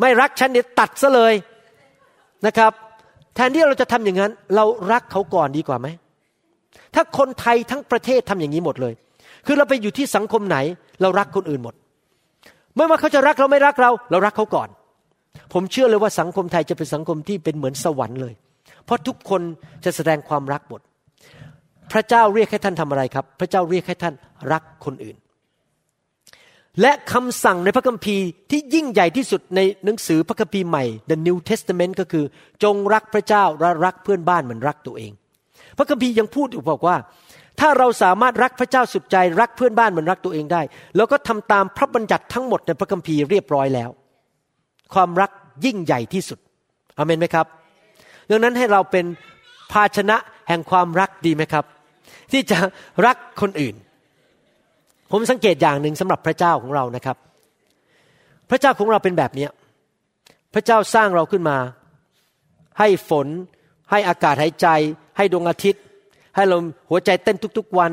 S1: ไม่รักฉันเดี๋ยวตัดซะเลยนะครับ แทนที่เราจะทำอย่างนั้น เรารักเขาก่อนดีกว่าไหมถ้าคนไทยทั้งประเทศทำอย่างนี้หมดเลย คือเราไปอยู่ที่สังคมไหน เรารักคนอื่นหมด ไม่ว่าเขาจะรักเราไม่รักเรา เรารักเขาก่อน ผมเชื่อเลยว่าสังคมไทยจะเป็นสังคมที่เป็นเหมือนสวรรค์เลย เพราะทุกคนจะแสดงความรักหมด พระเจ้าเรียกให้ท่านทำอะไรครับ พระเจ้าเรียกให้ท่านรักคนอื่น และคำสั่งในพระคัมภีร์ที่ยิ่งใหญ่ที่สุดในหนังสือพระคัมภีร์ใหม่ The New Testament ก็คือจงรักพระเจ้าและรักเพื่อนบ้านเหมือนรักตัวเอง พระคัมภีร์ยังพูดอีกบอกว่า ถ้าเราสามารถรักพระเจ้าสุดใจรักเพื่อนบ้านเหมือนรักตัวเองได้เราก็ทำตามพระบัญญัติทั้งหมดในพระคัมภีร์เรียบร้อยแล้ว ความรักยิ่งใหญ่ที่สุดอเมนไหมครับ ดังนั้นให้เราเป็นภาชนะแห่งความรักดีไหมครับ ที่จะรักคนอื่น ผมสังเกตอย่างหนึ่งสำหรับพระเจ้าของเรานะครับ พระเจ้าของเราเป็นแบบนี้พระเจ้าสร้างเราขึ้นมา ให้ฝน ให้อากาศหายใจ ให้ดวงอาทิตย์ ให้เราหัวใจเต้นทุกๆวัน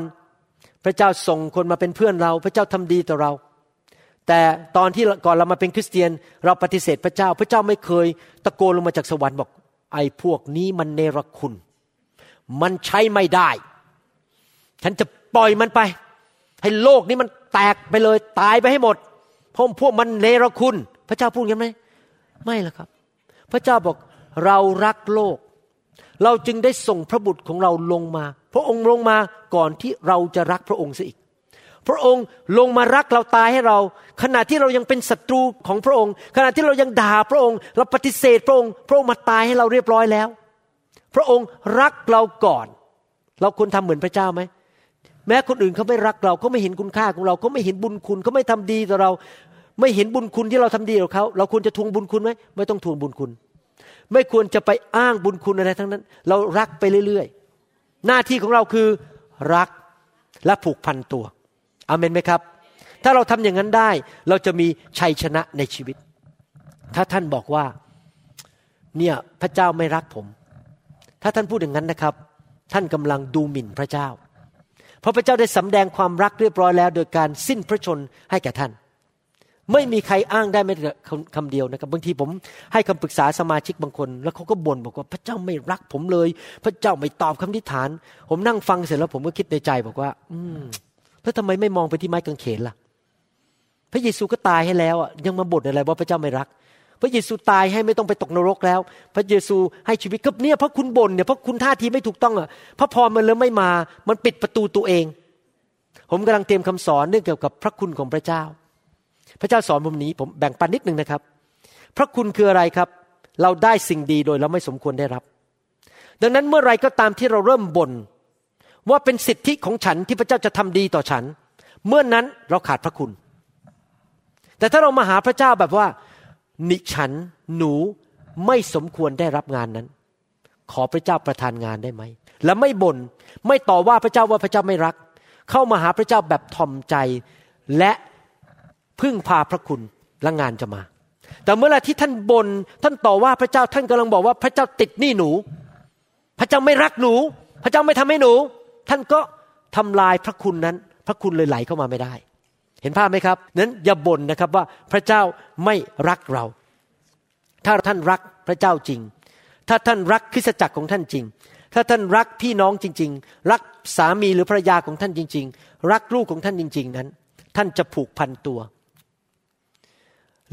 S1: พระเจ้าส่งคนมาเป็นเพื่อนเรา พระเจ้าทำดีต่อเรา แต่ตอนที่ก่อนเรามาเป็นคริสเตียน เราปฏิเสธพระเจ้า พระเจ้าไม่เคยตะโกนลงมาจากสวรรค์บอก ไอ้พวกนี้มันเนรคุณ มันใช้ไม่ได้ ฉันจะปล่อยมันไป ให้โลกนี้มันแตกไปเลยตายไปให้หมด เพราะพวกมันเลรคุณ พระเจ้าพูดยังไหมไม่ละครับ พระเจ้าบอกเรารักโลก เราจึงได้ส่งพระบุตรของเราลงมา พระองค์ลงมาก่อนที่เราจะรักพระองค์ซะอีก พระองค์ลงมารักเราตายให้เรา ขณะที่เรายังเป็นศัตรูของพระองค์ ขณะที่เรายังด่าพระองค์ เราปฏิเสธพระองค์ พระองค์มาตายให้เราเรียบร้อยแล้ว พระองค์รักเราก่อน เราควรทำเหมือนพระเจ้าไหมแม้คนอื่นเขาไม่รักเราเขาไม่เห็นคุณค่าของเราเขาไม่เห็นบุญคุณเขาไม่ทำดีต่อเรา ไม่เห็นบุญคุณที่เราทำดีกับเขาเราควรจะทวงบุญคุณไหมไม่ต้องทวงบุญคุณ ไม่ควรจะไปอ้างบุญคุณอะไรทั้งนั้น เรารักไปเรื่อยๆ หน้าที่ของเราคือรักและผูกพันตัว อเมนไหมครับ ถ้าเราทำอย่างนั้นได้ เราจะมีชัยชนะในชีวิต ถ้าท่านบอกว่าเนี่ยพระเจ้าไม่รักผม ถ้าท่านพูดอย่างนั้นนะครับ ท่านกำลังดูหมิ่นพระเจ้า เพราะพระเจ้าได้สำแดงความรักเรียบร้อยแล้ว โดยการสิ้นพระชนให้แก่ท่าน ไม่มีใครอ้างได้ไม่แต่คำเดียวนะครับ บางทีผมให้คำปรึกษาสมาชิกบางคน แล้วเขาก็บ่นบอกว่าพระเจ้าไม่รักผมเลย พระเจ้าไม่ตอบคำทิฐาน ผมนั่งฟังเสร็จแล้วผมก็คิดในใจบอกว่า อืม แล้วทำไมไม่มองไปที่ไม้กางเขนล่ะ พระเยซูก็ตายให้แล้วอะยังมาบ่นอะไรว่าพระเจ้าไม่รัก พระเยซูตายให้ไม่ต้องไปตกนรกแล้ว พระเยซูให้ชีวิตก็เนี่ยเพราะคุณบ่นเนี่ยเพราะคุณท่าทีไม่ถูกต้องอะพระพรมันเลยไม่มา มันปิดประตูตัวเอง ผมกำลังเตรียมคำสอนเรื่องเกี่ยวกับพระคุณของพระเจ้า พระเจ้าสอนผมนี้ผมแบ่งปันนิดนึงนะครับ พระคุณคืออะไรครับ เราได้สิ่งดีโดยเราไม่สมควรได้รับ ดังนั้นเมื่อไรก็ตามที่เราเริ่มบน่น ว่าเป็นสิทธิของฉันที่พระเจ้าจะทำดีต่อฉัน เมื่อนนั้นเราขาดพระคุณ แต่ถ้าเรามาหาพระเจ้าแบบว่า นิฉันหนูไม่สมควรได้รับงานนั้น ขอพระเจ้าประทานงานได้ไหม และไม่บน่นไม่ต่อว่าพระเจ้าว่าพระเจ้าไม่รัก เข้ามาหาพระเจ้าแบบทอมใจและพึ่งพาพระคุณและงานจะมา แต่เมื่อไรที่ท่านบน่นท่านต่อว่าพระเจ้าท่านกำลังบอกว่าพระเจ้าติดหนี้หนู พระเจ้าไม่รักหนู พระเจ้าไม่ทำให้หนู ท่านก็ทำลายพระคุณนั้น พระคุณเลยไหลเข้ามาไม่ได้ เห็นภาพไหมครับนั้นอย่าบ่นนะครับว่าพระเจ้าไม่รักเรา ถ้าท่านรักพระเจ้าจริง ถ้าท่านรักคริสตจักรของท่านจริง ถ้าท่านรักพี่น้องจริง ๆ รักสามีหรือภรรยาของท่านจริง ๆ รักลูกของท่านจริง ๆ นั้น ท่านจะผูกพันตัว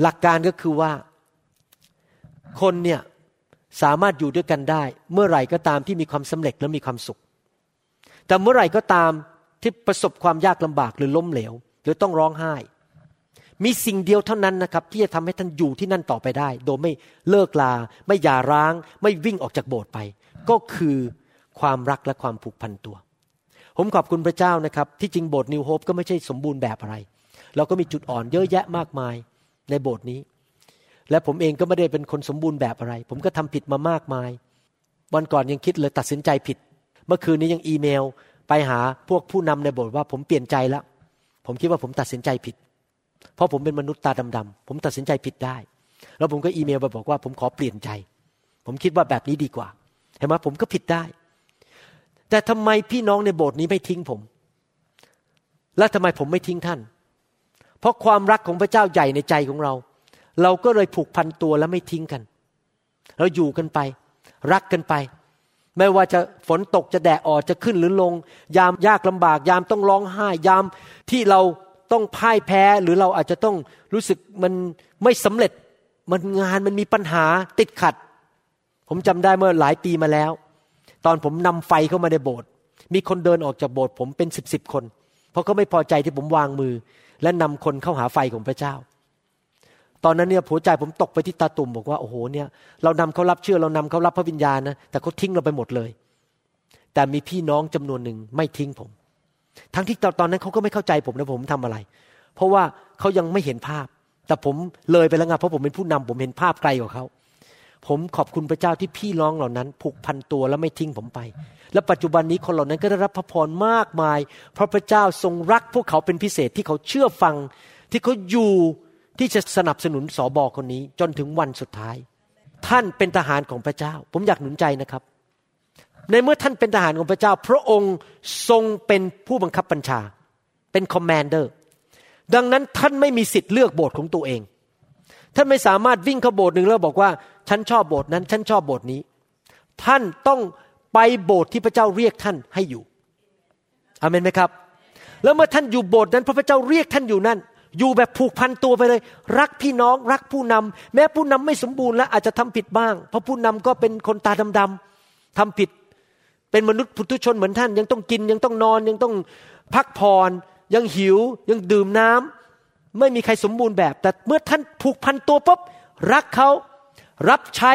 S1: หลักการก็คือว่าคนเนี่ยสามารถอยู่ด้วยกันได้ เมื่อไหร่ก็ตามที่มีความสำเร็จและมีความสุข แต่เมื่อไหร่ก็ตามที่ประสบความยากลำบากหรือล้มเหลว หรือต้องร้องไห้ มีสิ่งเดียวเท่านั้นนะครับ ที่จะทำให้ท่านอยู่ที่นั่นต่อไปได้ โดยไม่เลิกลา ไม่หย่าร้าง ไม่วิ่งออกจากโบสถ์ไป ก็คือความรักและความผูกพันตัว ผมขอบคุณพระเจ้านะครับ ที่จริงโบสถ์นิวโฮปก็ไม่ใช่สมบูรณ์แบบอะไร เราก็มีจุดอ่อนเยอะแยะมากมายในโบสถ์นี้ และผมเองก็ไม่ได้เป็นคนสมบูรณ์แบบอะไร ผมก็ทำผิดมามากมาย วันก่อนยังคิดเลยตัดสินใจผิด เมื่อคืนนี้ยังอีเมลไปหาพวกผู้นำในโบสถ์ว่าผมเปลี่ยนใจแล้ว ผมคิดว่าผมตัดสินใจผิด เพราะผมเป็นมนุษย์ตาดำๆผมตัดสินใจผิดได้ แล้วผมก็อีเมลไปบอกว่าผมขอเปลี่ยนใจ ผมคิดว่าแบบนี้ดีกว่า เห็นไหมผมก็ผิดได้ แต่ทำไมพี่น้องในโบสถ์นี้ไม่ทิ้งผม และทำไมผมไม่ทิ้งท่าน เพราะความรักของพระเจ้าใหญ่ในใจของเรา เราก็เลยผูกพันตัวและไม่ทิ้งกัน เราอยู่กันไป รักกันไป ไม่ว่าจะฝนตกจะแดดออกจะขึ้นหรือลง ยามยากลำบาก ยามต้องร้องไห้ ยามที่เราต้องพ่ายแพ้หรือเราอาจจะต้องรู้สึกมันไม่สำเร็จมันงานมันมีปัญหาติดขัด ผมจำได้เมื่อหลายปีมาแล้ว ตอนผมนำไฟเข้ามาในโบสถ์มีคนเดินออกจากโบสถ์ผมเป็นสิบสิบคน เพราะเขาไม่พอใจที่ผมวางมือ และนำคนเข้าหาไฟของพระเจ้า ตอนนั้นเนี่ยผัวใจผมตกไปที่ตาตุ่มบอกว่าโอ้โหเนี่ยเรานำเขารับเชื่อเรานำเขารับพระวิญญาณนะแต่เขาทิ้งเราไปหมดเลย แต่มีพี่น้องจำนวนหนึ่งไม่ทิ้งผม ทั้งที่ตอนนั้นเขาก็ไม่เข้าใจผมนะผมทำอะไร เพราะว่าเขายังไม่เห็นภาพ แต่ผมเลยไปแล้วไงเพราะผมเป็นผู้นำผมเห็นภาพไกลกว่าเขาผมขอบคุณพระเจ้าที่พี่น้องเหล่านั้นผูกพันตัวและไม่ทิ้งผมไป และปัจจุบันนี้คนเหล่านั้นก็ได้รับพระพรมากมาย เพราะพระเจ้าทรงรักพวกเขาเป็นพิเศษที่เขาเชื่อฟังที่เขาอยู่ ที่จะสนับสนุนสอบอคนนี้จนถึงวันสุดท้าย ท่านเป็นทหารของพระเจ้า ผมอยากหนุนใจนะครับ ในเมื่อท่านเป็นทหารของพระเจ้า พระองค์ทรงเป็นผู้บังคับบัญชา เป็นคอมมานเดอร์ดังนั้นท่านไม่มีสิทธิ์เลือกโบสถ์ของตัวเอง ท่านไม่สามารถวิ่งเข้าโบสถ์หนึ่งแล้วบอกว่า ฉันชอบโบสถ์นั้น ฉันชอบโบสถ์นี้ ท่านต้องไปโบสถ์ที่พระเจ้าเรียกท่านให้อยู่อเมนไหมครับ แล้วเมื่อท่านอยู่โบสถ์นั้นพระเจ้าเรียกท่านอยู่นั่น อยู่แบบผูกพันตัวไปเลย รักพี่น้องรักผู้นำแม้ผู้นำไม่สมบูรณ์และอาจจะทำผิดบ้าง เพราะผู้นำก็เป็นคนตาดำๆทำผิด เป็นมนุษย์ผุทุชนเหมือนท่าน ยังต้องกินยังต้องนอนยังต้องพักผ่อนยังหิว ยังดื่มน้ำไม่มีใครสมบูรณ์แบบ แต่เมื่อท่านผูกพันตัวปุ๊บรักเขารับใช้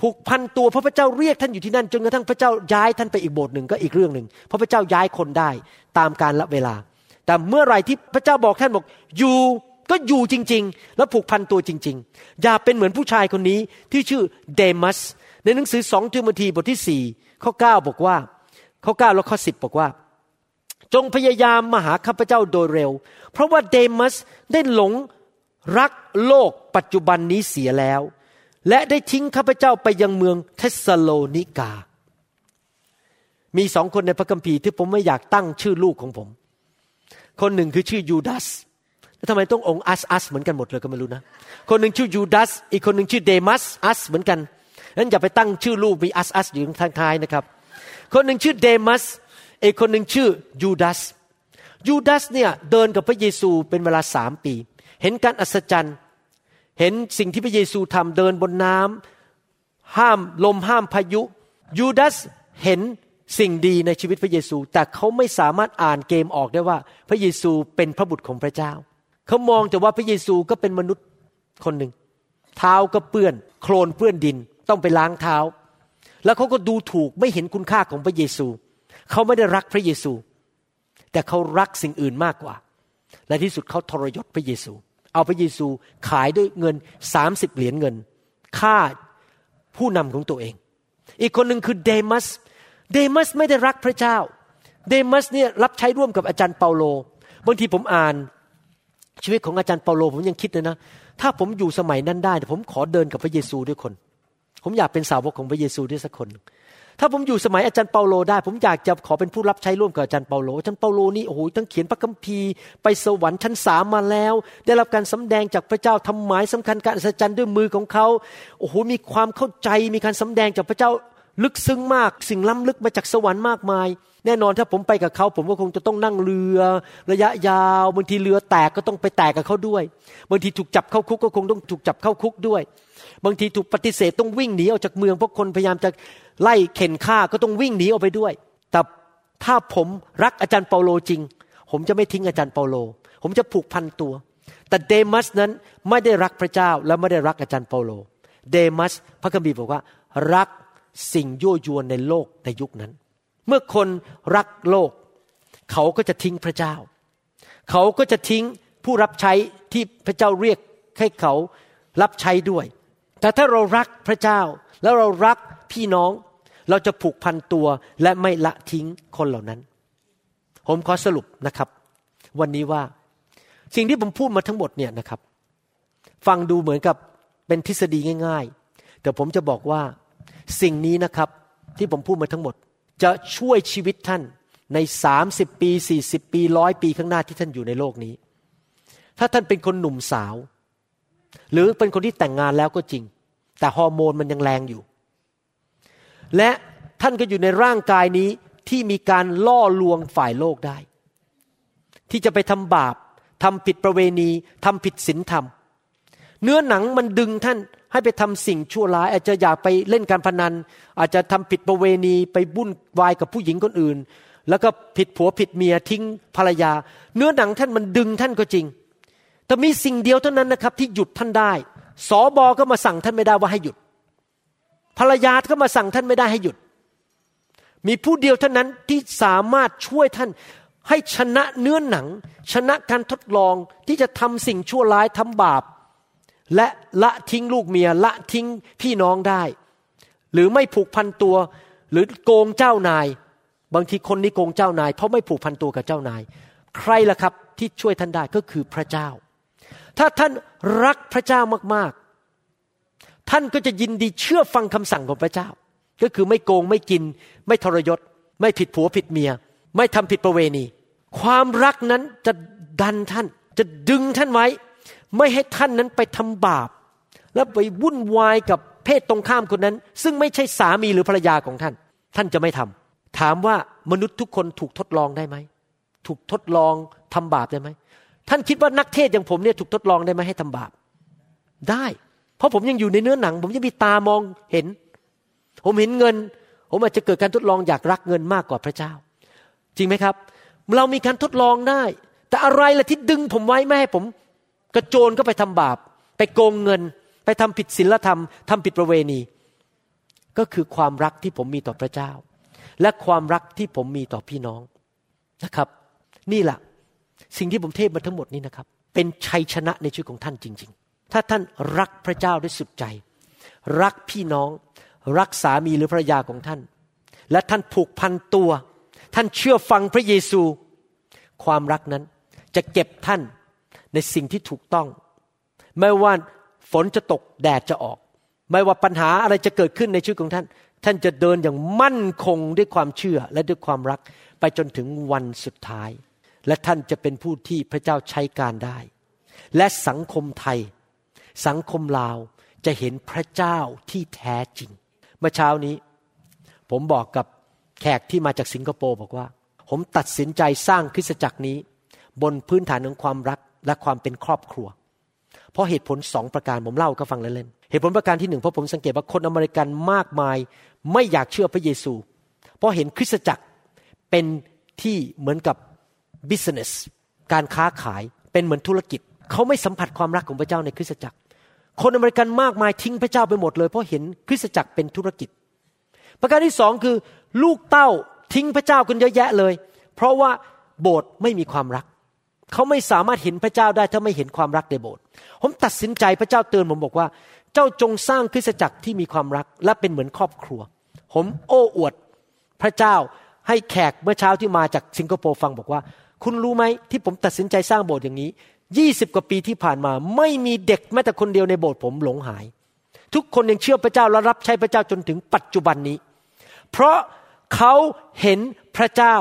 S1: ผูกพันตัวเพราะพระเจ้าเรียกท่านอยู่ที่นั่นจนกระทั่งพระเจ้าย้ายท่านไปอีกโบสถ์หนึ่งก็อีกเรื่องหนึ่งเพราะพระเจ้าย้ายคนได้ตามการละเวลา แต่เมื่อไรที่พระเจ้าบอกท่านบอกอยู่ก็อยู่จริง ๆ แล้วผูกพันตัวจริง ๆ อย่าเป็นเหมือนผู้ชายคนนี้ที่ชื่อเดมัส ในหนังสือสองทิโมธีบทที่สี่ข้อเก้าบอกว่า ข้อเก้าแล้วข้อสิบบอกว่า จงพยายามมาหาข้าพเจ้าโดยเร็ว เพราะว่าเดมัสได้หลงรักโลกปัจจุบันนี้เสียแล้ว และได้ทิ้งข้าพเจ้าไปยังเมืองเทสโลนิกา มีสองคนในพระคัมภีร์ที่ผมไม่อยากตั้งชื่อลูกของผม คนหนึ่งคือชื่อยูดาสแล้วทำไมต้ององค์อัสอัสเหมือนกันหมดเลยก็ไม่รู้นะ คนหนึ่งชื่อยูดาสอีกคนหนึ่งชื่อเดมัสอัสเหมือนกันนั้นอย่าไปตั้งชื่อลูกมีอัสอัสอยู่ทางท้ายนะครับ คนหนึ่งชื่อเดมัสอีกคนหนึ่งชื่อยูดาสยูดาสเนี่ยเดินกับพระเยซูเป็นเวลาสามปี เห็นการอัศจรรย์ เห็นสิ่งที่พระเยซูทำเดินบนน้ำห้ามลมห้ามพายุยูดาสเห็น สิ่งดีในชีวิตพระเยซู แต่เขาไม่สามารถอ่านเกมออกได้ว่า พระเยซูเป็นพระบุตรของพระเจ้า เขามองแต่ว่าพระเยซูก็เป็นมนุษย์คนหนึ่ง เท้าก็เปื้อน โคลนเปื้อนดิน ต้องไปล้างเท้า แล้วเขาก็ดูถูกไม่เห็นคุณค่าของพระเยซู เขาไม่ได้รักพระเยซู แต่เขารักสิ่งอื่นมากกว่า และที่สุดเขาทรยศพระเยซู เอาพระเยซูขายด้วยเงินสามสิบเหรียญเงิน ค่าผู้นำของตัวเอง อีกคนหนึ่งคือเดมัส เดมัสไม่ได้รักพระเจ้า เดมัสเนี่ยรับใช้ร่วมกับอาจารย์เปาโล บางทีผมอ่านชีวิตของอาจารย์เปาโลผมยังคิดเลยนะ ถ้าผมอยู่สมัยนั้นได้ ผมขอเดินกับพระเยซูด้วยคน ผมอยากเป็นสาวกของพระเยซูด้วยสักคน ถ้าผมอยู่สมัยอาจารย์เปาโลได้ ผมอยากจะขอเป็นผู้รับใช้ร่วมกับอาจารย์เปาโล อาจารย์เปาโลนี่โอ้โหทั้งเขียนพระคัมภีร์ไปสวรรค์ชั้นสามมาแล้ว ได้รับการสำแดงจากพระเจ้าทำหมายสำคัญการอัศจรรย์ด้วยมือของเขา โอ้โหมีความเข้าใจมีการสำแดงจากพระเจ้า ลึกซึ้งมากสิ่งล้ำลึกมาจากสวรรค์มากมาย แน่นอนถ้าผมไปกับเขา ผมก็คงจะต้องนั่งเรือ ระยะยาวบางทีเรือแตกก็ต้องไปแตกกับเขาด้วยบางทีถูกจับเข้าคุกก็คงต้องถูกจับเข้าคุกด้วย บางทีถูกปฏิเสธต้องวิ่งหนีออกจากเมืองเพราะคนพยายามจะไล่เข็นฆ่าก็ต้องวิ่งหนีออกไปด้วย แต่ถ้าผมรักอาจารย์เปาโลจริง ผมจะไม่ทิ้งอาจารย์เปาโล ผมจะผูกพันตัว แต่เดมัสนั้นไม่ได้รักพระเจ้าและไม่ได้รักอาจารย์เปาโล เดมัสพระคัมภีร์บอกว่า รัก สิ่งยั่วยวนในโลกในยุคนั้น เมื่อคนรักโลก เขาก็จะทิ้งพระเจ้า เขาก็จะทิ้งผู้รับใช้ที่พระเจ้าเรียกให้เขารับใช้ด้วย แต่ถ้าเรารักพระเจ้าแล้วเรารักพี่น้องเราจะผูกพันตัวและไม่ละทิ้งคนเหล่านั้น ผมขอสรุปนะครับ วันนี้ว่าสิ่งที่ผมพูดมาทั้งหมดเนี่ยนะครับ ฟังดูเหมือนกับเป็นทฤษฎีง่าย ๆ แต่ผมจะบอกว่า สิ่งนี้นะครับที่ผมพูดมาทั้งหมด จะช่วยชีวิตท่านในสามสิบปีสี่สิบปีร้อยปีข้างหน้าที่ท่านอยู่ในโลกนี้ ถ้าท่านเป็นคนหนุ่มสาว หรือเป็นคนที่แต่งงานแล้วก็จริง แต่ฮอร์โมนมันยังแรงอยู่ และท่านก็อยู่ในร่างกายนี้ที่มีการล่อลวงฝ่ายโลกได้ ที่จะไปทำบาปทำผิดประเวณีทำผิดศีลธรรม เนื้อหนังมันดึงท่าน ให้ไปทำสิ่งชั่วร้าย อาจจะอยากไปเล่นการพนัน อาจจะทำผิดประเวณีไปบุ่นวายกับผู้หญิงคนอื่น แล้วก็ผิดผัวผิดเมียทิ้งภรรยา เนื้อหนังท่านมันดึงท่านก็จริง แต่มีสิ่งเดียวเท่านั้นนะครับ ที่หยุดท่านได้สอบอก็มาสั่งท่านไม่ได้ว่าให้หยุด ภรรยาก็มาสั่งท่านไม่ได้ให้หยุด มีผู้เดียวเท่านั้นที่สามารถช่วยท่านให้ชนะเนื้อหนัง ชนะการทดลองที่จะทำสิ่งชั่วร้ายทำบาป และละทิ้งลูกเมียละทิ้งพี่น้องได้ หรือไม่ผูกพันตัว หรือโกงเจ้านาย บางทีคนนี้โกงเจ้านาย เพราะไม่ผูกพันตัวกับเจ้านาย ใครล่ะครับที่ช่วยท่านได้ก็คือพระเจ้า ถ้าท่านรักพระเจ้ามากๆ ท่านก็จะยินดีเชื่อฟังคำสั่งของพระเจ้า ก็คือไม่โกงไม่กิน ไม่ทรยศ ไม่ผิดผัวผิดเมีย ไม่ทำผิดประเวณี ความรักนั้นจะดันท่านจะดึงท่านไว้ ไม่ให้ท่านนั้นไปทำบาป แล้วไปวุ่นวายกับเพศตรงข้ามคนนั้น ซึ่งไม่ใช่สามีหรือภรรยาของท่าน ท่านจะไม่ทำถามว่ามนุษย์ทุกคนถูกทดลองได้ไหมถูกทดลองทำบาปได้ไหมท่านคิดว่านักเทศอย่างผมเนี่ยถูกทดลองได้ไหมให้ทำบาป ได้ เพราะผมยังอยู่ในเนื้อหนัง ผมยังมีตามองเห็น ผมเห็นเงิน ผมอาจจะเกิดการทดลองอยากรักเงินมากกว่าพระเจ้า จริงไหมครับ เรามีการทดลองได้ แต่อะไรล่ะที่ดึงผมไว้ไม่ให้ผม ระโจนก็ไปทำบาป ไปโกงเงิน ไปทำผิดศีลธรรมทำผิดประเวณี ก็คือความรักที่ผมมีต่อพระเจ้า และความรักที่ผมมีต่อพี่น้องนะครับ นี่แหละสิ่งที่ผมเทศมาทั้งหมดนี้นะครับ เป็นชัยชนะในชีวิตของท่านจริง ๆ ถ้าท่านรักพระเจ้าด้วยสุดใจ รักพี่น้อง รักสามีหรือภรรยาของท่าน และท่านผูกพันตัว ท่านเชื่อฟังพระเยซู ความรักนั้นจะเก็บท่าน ในสิ่งที่ถูกต้อง ไม่ว่าฝนจะตกแดดจะออก ไม่ว่าปัญหาอะไรจะเกิดขึ้นในชีวิตของท่าน ท่านจะเดินอย่างมั่นคงด้วยความเชื่อและด้วยความรักไปจนถึงวันสุดท้าย และท่านจะเป็นผู้ที่พระเจ้าใช้การได้ และสังคมไทย สังคมลาวจะเห็นพระเจ้าที่แท้จริง เมื่อเช้านี้ ผมบอกกับแขกที่มาจากสิงคโปร์บอกว่า ผมตัดสินใจสร้างคริสตจักรนี้ บนพื้นฐานของความรัก และความเป็นครอบครัว เพราะเหตุผลสองประการผมเล่าก็ฟังเล่นๆเหตุผลประการที่หนึ่งเพราะผมสังเกตว่าคนอเมริกันมากมายไม่อยากเชื่อพระเยซู เพราะเห็นคริสตจักรเป็นที่เหมือนกับ business การค้าขายเป็นเหมือนธุรกิจ เขาไม่สัมผัสความรักของพระเจ้าในคริสตจักร คนอเมริกันมากมายทิ้งพระเจ้าไปหมดเลย เพราะเห็นคริสตจักรเป็นธุรกิจ ประการที่สองคือ ลูกเต้าทิ้งพระเจ้ากันเยอะแยะเลย เพราะว่าโบสถ์ไม่มีความรัก เขาไม่สามารถเห็นพระเจ้าได้ถ้าไม่เห็นความรักในโบสถ์ผมตัดสินใจพระเจ้าเตือนผมบอกว่า เจ้าจงสร้างคริสตจักรที่มีความรักและเป็นเหมือนครอบครัว ผมโอ้อวด พระเจ้าให้แขกเมื่อเช้าที่มาจากสิงคโปร์ฟังบอกว่า คุณรู้ไหมที่ผมตัดสินใจสร้างโบสถ์อย่างนี้ยี่สิบกว่าปีที่ผ่านมา ไม่มีเด็กแม้แต่คนเดียวในโบสถ์ผมหลงหาย ทุกคนยังเชื่อพระเจ้าและรับใช้พระเจ้าจนถึงปัจจุบันนี้ เพราะเขาเห็นพระเจ้า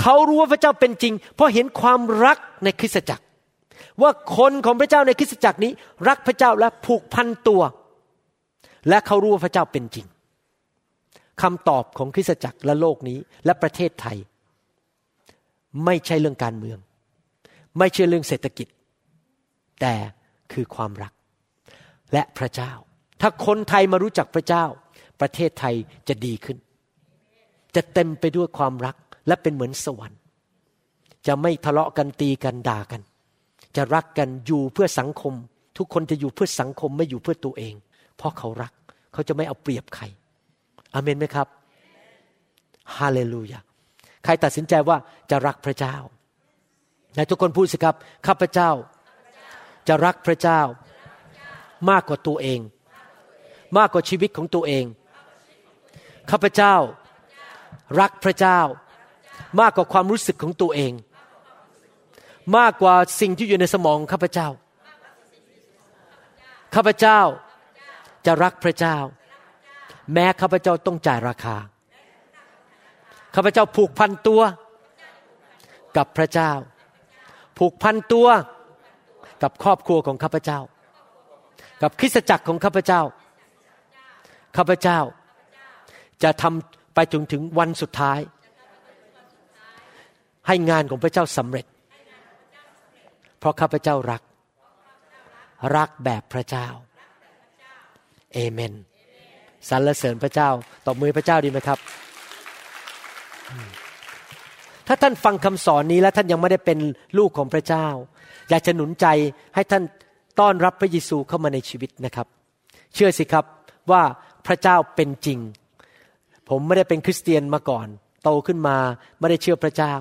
S1: เขารู้ว่าพระเจ้าเป็นจริง เพราะเห็นความรักในคริสตจักร ว่าคนของพระเจ้าในคริสตจักรนี้ รักพระเจ้าและผูกพันตัว และเขารู้ว่าพระเจ้าเป็นจริงคำตอบของคริสตจักรและโลกนี้และประเทศไทย ไม่ใช่เรื่องการเมือง ไม่ใช่เรื่องเศรษฐกิจ แต่คือความรักและพระเจ้า ถ้าคนไทยมารู้จักพระเจ้า ประเทศไทยจะดีขึ้น จะเต็มไปด้วยความรัก และเป็นเหมือนสวรรค์ จะไม่ทะเลาะกันตีกันด่ากัน จะรักกันอยู่เพื่อสังคม ทุกคนจะอยู่เพื่อสังคมไม่อยู่เพื่อตัวเอง เพราะเขารักเขาจะไม่เอาเปรียบใครอเมนไหมครับฮาเลลูยาใครตัดสินใจว่าจะรักพระเจ้าและทุกคนพูดสิครับข้าพเจ้า จะรักพระเจ้ามากกว่าตัวเอง มากกว่าชีวิตของตัวเองข้าพเจ้า รักพระเจ้า มากกว่าความรู้สึกของตัวเอง มากกว่าสิ่งที่อยู่ในสมองข้าพเจ้า ข้าพเจ้าจะรักพระเจ้า แม้ข้าพเจ้าต้องจ่ายราคา ข้าพเจ้าผูกพันตัวกับพระเจ้า ผูกพันตัวกับครอบครัวของข้าพเจ้า กับคริสตจักรของข้าพเจ้า ข้าพเจ้าจะทำไปจนถึงวันสุดท้าย ให้งานของพระเจ้าสำเร็จ เพราะข้าพเจ้ารัก รักแบบพระเจ้าเอเมนสรรเสริญพระเจ้าตบมือพระเจ้าดีไหมครับ ถ้าท่านฟังคำสอนนี้แล้วท่านยังไม่ได้เป็นลูกของพระเจ้า อยากจะหนุนใจให้ท่านต้อนรับพระเยซูเข้ามาในชีวิตนะครับ เชื่อสิครับว่าพระเจ้าเป็นจริง ผมไม่ได้เป็นคริสเตียนมาก่อน โตขึ้นมาไม่ได้เชื่อพระเจ้า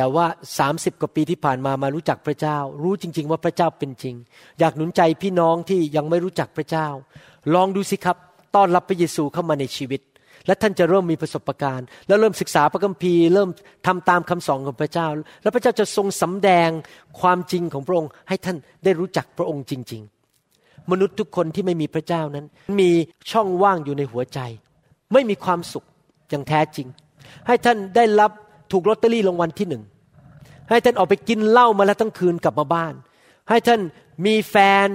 S1: แต่ว่า30กว่าปีที่ผ่านมามารู้จักพระเจ้า รู้จริง ๆ ว่าพระเจ้าเป็นจริง อยากหนุนใจพี่น้องที่ยังไม่รู้จักพระเจ้า ลองดูสิครับต้อนรับพระเยซูเข้ามาในชีวิต และท่านจะเริ่มมีประสบการณ์ แล้วเริ่มศึกษาพระคัมภีร์ เริ่มทำตามคำสอนของพระเจ้า แล้วพระเจ้าจะทรงสำแดงความจริงของพระองค์ ให้ท่านได้รู้จักพระองค์จริง ๆ มนุษย์ทุกคนที่ไม่มีพระเจ้านั้น มีช่องว่างอยู่ในหัวใจ ไม่มีความสุขอย่างแท้จริง ให้ท่านได้รับ ถูกลอตเตอรี่รางวัลที่หนึ่งให้ท่านออกไปกินเหล้ามาแล้วทั้งคืนกลับมาบ้าน ให้ท่านมีแฟน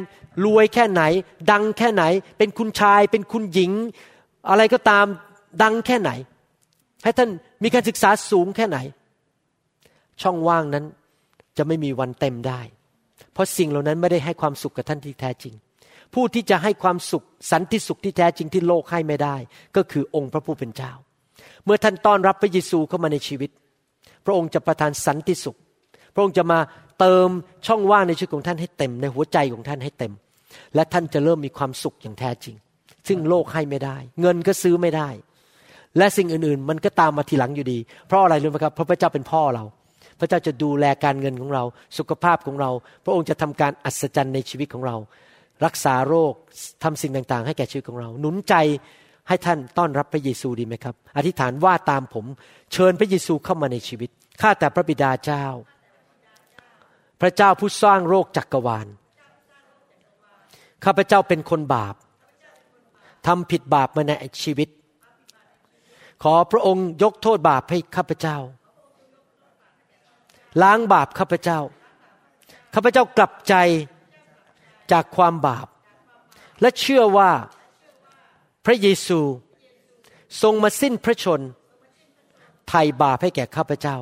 S1: รวยแค่ไหน ดังแค่ไหน เป็นคุณชาย เป็นคุณหญิง อะไรก็ตามดังแค่ไหน ให้ท่านมีการศึกษาสูงแค่ไหน ช่องว่างนั้นจะไม่มีวันเต็มได้ เพราะสิ่งเหล่านั้นไม่ได้ให้ความสุขกับท่านที่แท้จริง ผู้ที่จะให้ความสุขสันติสุขที่แท้จริงที่โลกให้ไม่ได้ ก็คือองค์พระผู้เป็นเจ้า เมื่อท่านต้อนรับพระเยซูเข้ามาในชีวิต พระองค์จะประทานสันติสุข พระองค์จะมาเติมช่องว่างในชีวิตของท่านให้เต็ม ในหัวใจของท่านให้เต็ม และท่านจะเริ่มมีความสุขอย่างแท้จริง ซึ่งโลกให้ไม่ได้ เงินก็ซื้อไม่ได้ และสิ่งอื่นๆ มันก็ตามมาทีหลังอยู่ดี เพราะอะไรรู้ไหมครับเพราะพระเจ้าเป็นพ่อเรา พระเจ้าจะดูแลการเงินของเรา สุขภาพของเรา พระองค์จะทำการอัศจรรย์ในชีวิตของเรา รักษาโรคทำสิ่งต่างๆ ให้แก่ชีวิตของเรา หนุนใจ ให้ท่านต้อนรับพระเยซูดีไหมครับ อธิษฐานว่าตามผม เชิญพระเยซูเข้ามาในชีวิต ข้าแต่พระบิดาเจ้า พระเจ้าผู้สร้างโรคจักกรวาล ข้าพเจ้าเป็นคนบาปทำผิดบาปมาในชีวิต ขอพระองค์ยกโทษบาปให้ข้าพเจ้า ล้างบาปข้าพเจ้า ข้าพเจ้ากลับใจจากความบาป และเชื่อว่า พระเยซูทรงมาสิ้นพระชนไถ่บาปให้แก่ข้าพเจ้า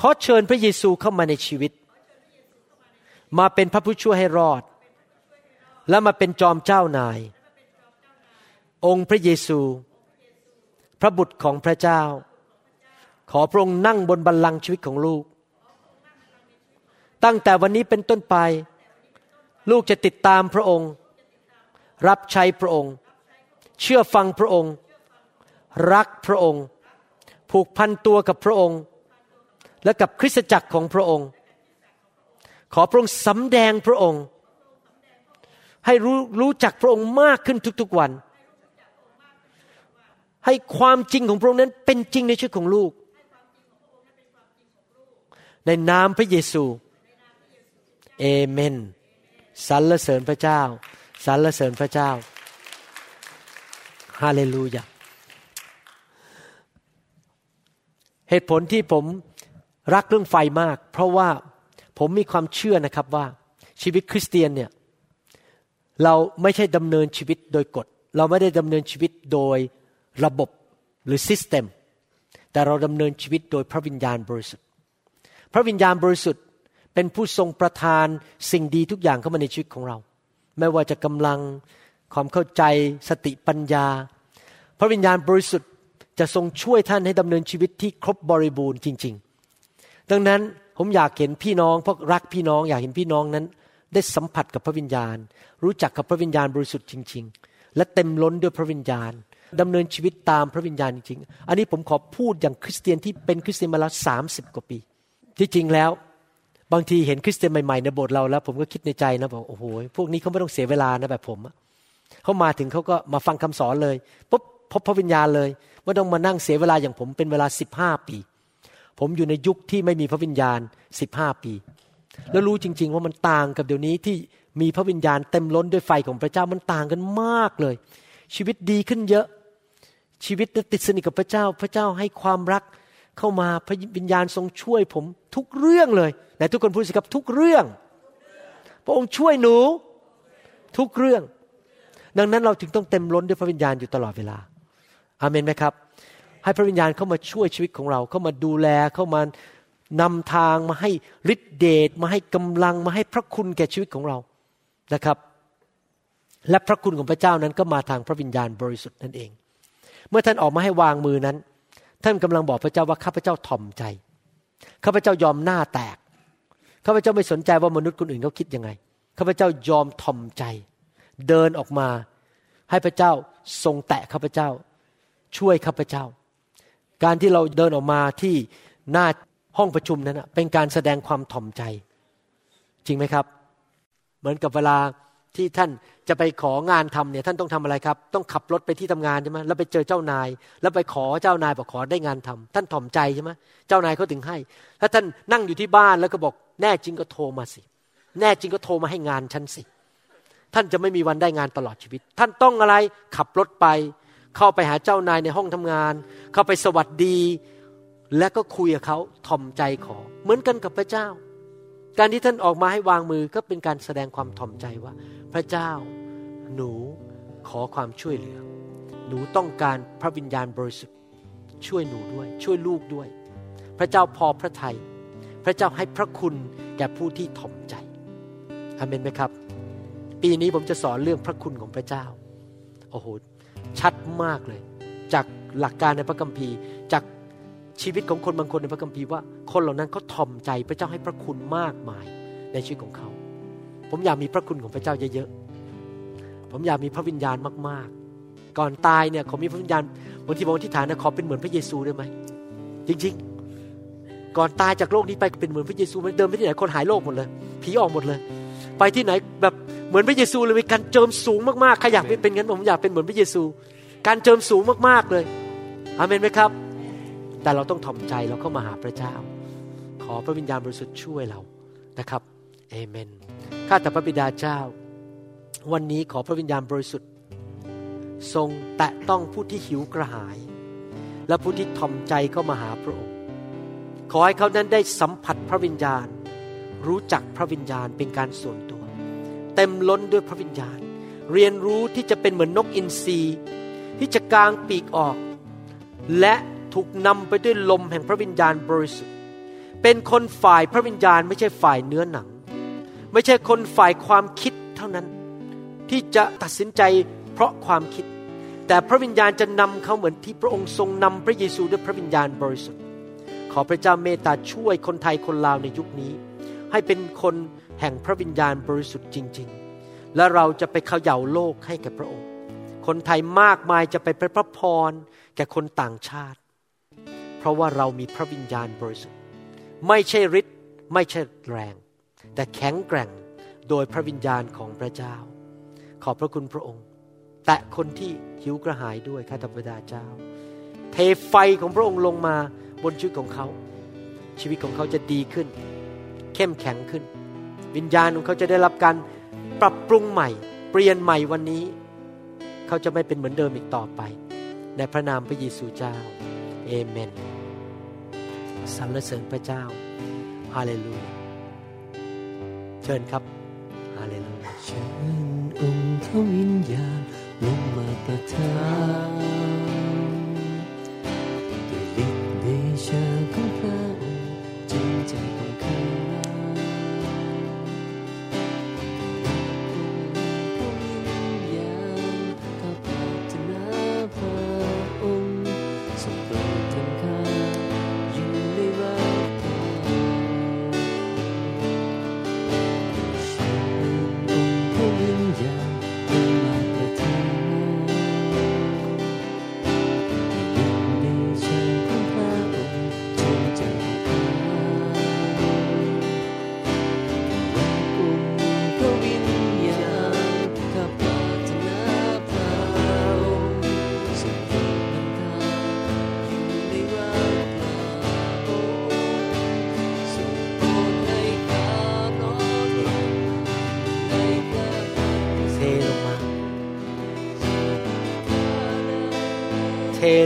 S1: ขอเชิญพระเยซูเข้ามาในชีวิต มาเป็นพระผู้ช่วยให้รอด และมาเป็นจอมเจ้านาย องค์พระเยซู พระบุตรของพระเจ้า ขอพระองค์นั่งบนบัลลังก์ชีวิตของลูก ตั้งแต่วันนี้เป็นต้นไป ลูกจะติดตามพระองค์ รับใช้พระองค์ เชื่อฟังพระองค์ รักพระองค์ ผูกพันตัวกับพระองค์ และกับคริสตจักรของพระองค์ ขอพระองค์สำแดงพระองค์ ให้รู้รู้จักพระองค์มากขึ้นทุกๆวัน ให้ความจริงของพระองค์นั้นเป็นจริงในชีวิตของลูก ในนามพระเยซู เอเมนสรรเสริญพระเจ้า สรรเสริญพระเจ้าฮาเลลูยาเหตุผลที่ผมรักเรื่องไฟมาก เพราะว่าผมมีความเชื่อนะครับว่าชีวิตคริสเตียนเนี่ยเราไม่ใช่ดำเนินชีวิตโดยกฎ เราไม่ได้ดำเนินชีวิตโดยระบบหรือซิสเต็มแต่เราดำเนินชีวิตโดยพระวิญญาณบริสุทธิ์ พระวิญญาณบริสุทธิ์เป็นผู้ทรงประทานสิ่งดีทุกอย่างเข้ามาในชีวิตของเรา ไม่ว่าจะกำลังความเข้าใจสติปัญญา พระวิญญาณบริสุทธิ์จะทรงช่วยท่านให้ดำเนินชีวิตที่ครบบริบูรณ์จริง ๆ ดังนั้นผมอยากเห็นพี่น้องเพราะรักพี่น้องอยากเห็นพี่น้องนั้น ได้สัมผัสกับพระวิญญาณ รู้จักกับพระวิญญาณบริสุทธิ์จริง ๆ และเต็มล้นด้วยพระวิญญาณดำเนินชีวิตตามพระวิญญาณจริงๆ อันนี้ผมขอพูดอย่างคริสเตียนที่เป็นคริสเตียนมาแล้วสามสิบกว่าปี ที่จริงแล้ว บางทีเห็นคริสเตียนใหม่ๆในโบสถ์เราแล้ว ผมก็คิดในใจนะบอกโอ้โหพวกนี้เขาไม่ต้องเสียเวลานะแบบผมเขามาถึงเขาก็มาฟังคำสอนเลยปุ๊บพบพระวิญญาณเลยไม่ต้องมานั่งเสียเวลาอย่างผมเป็นเวลาสิบห้าปี ผมอยู่ในยุคที่ไม่มีพระวิญญาณสิบห้าปี แล้วรู้จริง ๆ ว่ามันต่างกับเดี๋ยวนี้ที่มีพระวิญญาณเต็มล้นด้วยไฟของพระเจ้ามันต่างกันมากเลย ชีวิตดีขึ้นเยอะ ชีวิตติดสนิทกับพระเจ้า พระเจ้าให้ความรัก เข้ามาพระวิญญาณทรงช่วยผมทุกเรื่องเลยแต่ทุกคนพูดสิครับทุกเรื่อง พระองค์ช่วยหนู ทุกเรื่อง ดังนั้นเราถึงต้องเต็มล้นด้วยพระวิญญาณอยู่ตลอดเวลา อาเมนไหมครับ ให้พระวิญญาณเข้ามาช่วยชีวิตของเรา เข้ามาดูแลเข้ามานำทางมาให้ฤทธิเดชมาให้กำลังมาให้พระคุณแก่ชีวิตของเรานะครับ และพระคุณของพระเจ้านั้นก็มาทางพระวิญญาณบริสุทธิ์นั่นเอง เมื่อท่านออกมาให้วางมือนั้น ท่านกำลังบอกพระเจ้าว่าข้าพเจ้าถ่อมใจ ข้าพเจ้ายอมหน้าแตก ข้าพเจ้าไม่สนใจว่ามนุษย์คนอื่นเขาคิดยังไง ข้าพเจ้ายอมถ่อมใจ เดินออกมา ให้พระเจ้าทรงแตะข้าพเจ้า ช่วยข้าพเจ้า การที่เราเดินออกมาที่หน้าห้องประชุมนั้นเป็นการแสดงความถ่อมใจ จริงไหมครับ เหมือนกับเวลา ที่ท่านจะไปของานทำเนี่ยท่านต้องทำอะไรครับ ต้องขับรถไปที่ทำงานใช่ไหมแล้วไปเจอเจ้านาย แล้วไปขอเจ้านายบอกขอได้งานทำท่านถ่อมใจใช่ไหมเจ้านายเขาถึงให้ ถ้าท่านนั่งอยู่ที่บ้านแล้วก็บอกแน่จริงก็โทรมาสิ แน่จริงก็โทรมาให้งานฉันสิ ท่านจะไม่มีวันได้งานตลอดชีวิต ท่านต้องอะไรขับรถไป เข้าไปหาเจ้านายในห้องทำงาน เข้าไปสวัสดี และก็คุยกับเขาทอมใจขอ เหมือนกันกับพระเจ้า การที่ท่านออกมาให้วางมือก็เป็นการแสดงความทอมใจว่า พระเจ้าหนูขอความช่วยเหลือ หนูต้องการพระวิญญาณบริสุทธิ์ช่วยหนูด้วย ช่วยลูกด้วย พระเจ้าพอพระทยัยพระเจ้าให้พระคุณแก่ผู้ที่ถ่อมใจอเมนไหมครับ ปีนี้ผมจะสอนเรื่องพระคุณของพระเจ้าโอ้โหชัดมากเลย จากหลักการในพระคัมภีร์จาก ชีวิตของคนบางคนในพระคัมภีร์ว่า คนเหล่านั้นเขาทอมใจพระเจ้าให้พระคุณมากมายในชีวิตของเขา ผมอยากมีพระคุณของพระเจ้าเยอะๆ ผมอยากมีพระวิญญาณมากๆ ก่อนตายเนี่ยขอมีพระวิญญาณบางทีบอกที่ฐานนะขอเป็นเหมือนพระเยซูได้ไหมจริง ๆ ก่อนตายจากโลกนี้ไปเป็นเหมือนพระเยซูเดินไปที่ไหนคนหายโรคหมดเลยผีออกหมดเลย ไปที่ไหนแบบเหมือนพระเยซูเลยมีการเจิมสูงมากๆใครอยากเป็นงั้นผมอยากเป็นเหมือนพระเยซู การเจิมสูงมากๆเลยอเมนไหมครับ แต่เราต้องถ่อมใจเราเข้ามาหาพระเจ้า ขอพระวิญญาณบริสุทธิ์ช่วยเรานะครับเอเมนข้าแต่พระบิดาเจ้า วันนี้ขอพระวิญญาณบริสุทธิ์ ทรงแตะต้องผู้ที่หิวกระหาย และผู้ที่ถ่อมใจเข้ามาหาพระองค์ ขอให้เขานั้นได้สัมผัสพระวิญญาณ รู้จักพระวิญญาณเป็นการส่วนตัว เต็มล้นด้วยพระวิญญาณ เรียนรู้ที่จะเป็นเหมือนนกอินทรีที่จะกางปีกออก และ ถูกนำไปด้วยลมแห่งพระวิญญาณบริสุทธิ์ เป็นคนฝ่ายพระวิญญาณไม่ใช่ฝ่ายเนื้อหนัง ไม่ใช่คนฝ่ายความคิดเท่านั้น ที่จะตัดสินใจเพราะความคิด แต่พระวิญญาณจะนำเขาเหมือนที่พระองค์ทรงนำพระเยซูด้วยพระวิญญาณบริสุทธิ์ ขอพระเจ้าเมตตาช่วยคนไทยคนลาวในยุคนี้ ให้เป็นคนแห่งพระวิญญาณบริสุทธิ์จริง ๆ และเราจะไปเขย่าโลกให้แก่พระองค์ คนไทยมากมายจะไปเป็นพระพรแก่คนต่างชาติ เพราะว่าเรามีพระวิญญาณบริสุทธิ์ ไม่ใช่ฤทธิ์ไม่ใช่แรง แต่แข็งแกร่งโดยพระวิญญาณของพระเจ้า ขอบพระคุณพระองค์ แตะคนที่หิวกระหายด้วยข้าแต่พระเจ้า เทไฟของพระองค์ลงมาบนชีวิตของเขา ชีวิตของเขาจะดีขึ้น เข้มแข็งขึ้น วิญญาณของเขาจะได้รับการปรับปรุงใหม่ เปลี่ยนใหม่วันนี้ เขาจะไม่เป็นเหมือนเดิมอีกต่อไป ในพระนามพระเยซูเจ้า เอเมน สรรเสริญพระเจ้าฮาเลลูยาเชิญครับฮาเลลูยา
S2: เชิญองค์พระวิญญาณลงมาประทานด้วยฤทธิ์เดชาของพระ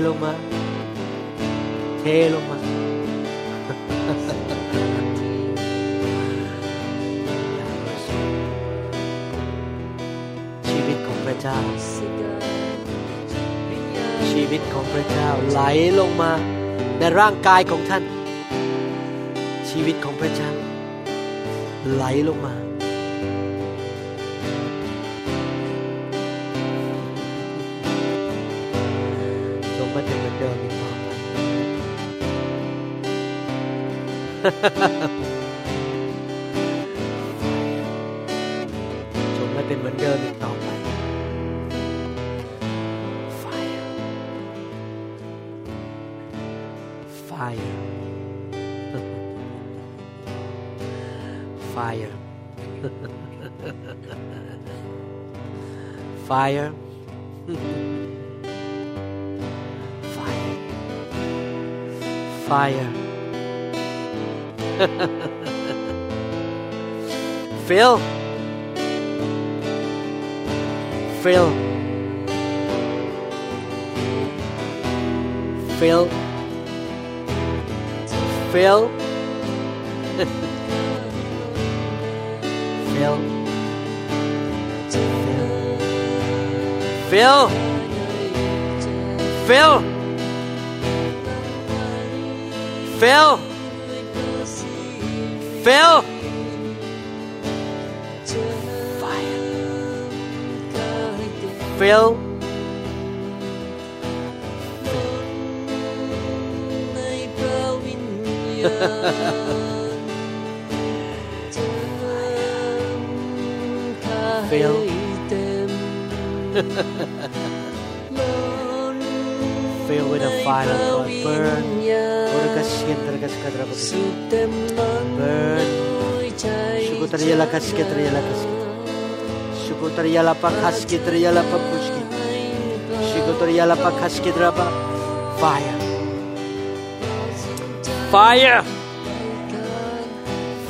S1: ลงมา เทลงมา ชีวิตของพระเจ้า ชีวิตของพระเจ้าไหลลงมาในร่างกายของท่าน ชีวิตของพระเจ้า ไหลลงมา จงไม่เป็นเหมือนเดิมอีกต่อไป Fire Fire Fire Fire Fire Fire Phil? Phil? Phil? Phil? Phil? Phil? Phil? Phil fell. Fire. Triela kaske triela kaske. Shuko triela pa kaske triela pa kushki. Shuko triela pa kaske drapa. Fire. Fire.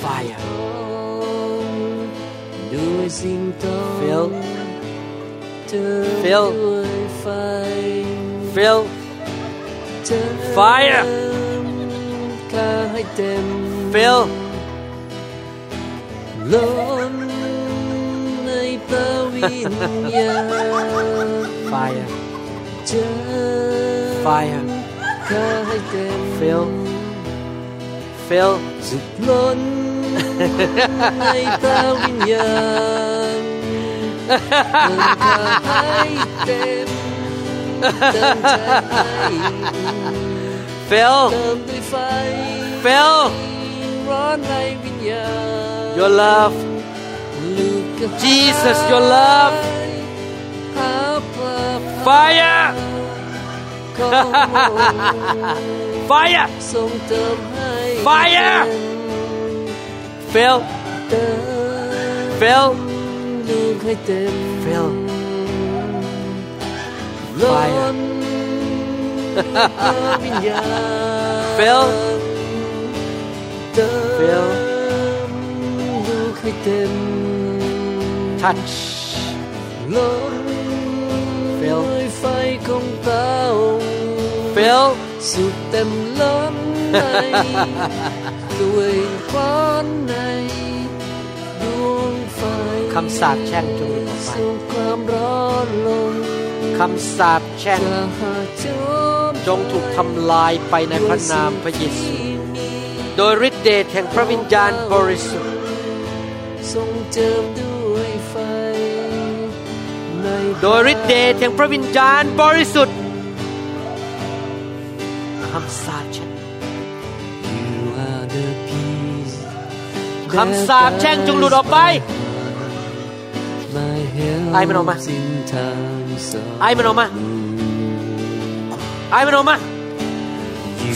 S1: Fire.
S2: Fill. Fill. Fill.
S1: Fire.
S2: Fill. lớn nơi pavilion
S1: fire fire
S2: khai tên
S1: phil. Phil.
S2: rực lớn nơi pavilion khai tên
S1: Phil. Phil. your love. Jesus, your love. Fire! Fire! Fire! Phil! Phil! Phil! Fire! Phil! Phil!
S2: ลูกให้เต็ม
S1: Touch
S2: ล้น
S1: Phil
S2: ด้วยไฟของเตา
S1: Phil
S2: สุดเต็มล้นในด้วยฟ้อนในดวงไฟ
S1: คำสาปแช่งจงหลุดออกไป
S2: ส่งความร้อนลง
S1: คำสาปแช่ง
S2: จะหาจม
S1: จงถูกทำลายไปในพระนามพระเยซู โดยฤทธิเดชแห่งพระวิญญาณบริสุทธิ์
S2: ทรงเจิมด้วยไฟใน
S1: โดยฤทธิเดชแห่งพระวิญญาณบริสุทธิ์คำสาปแช่งคำสาปแช่งจงหลุดออกไปไอ้มันออกมาไอ้มันออกมาไอ้มันออกมา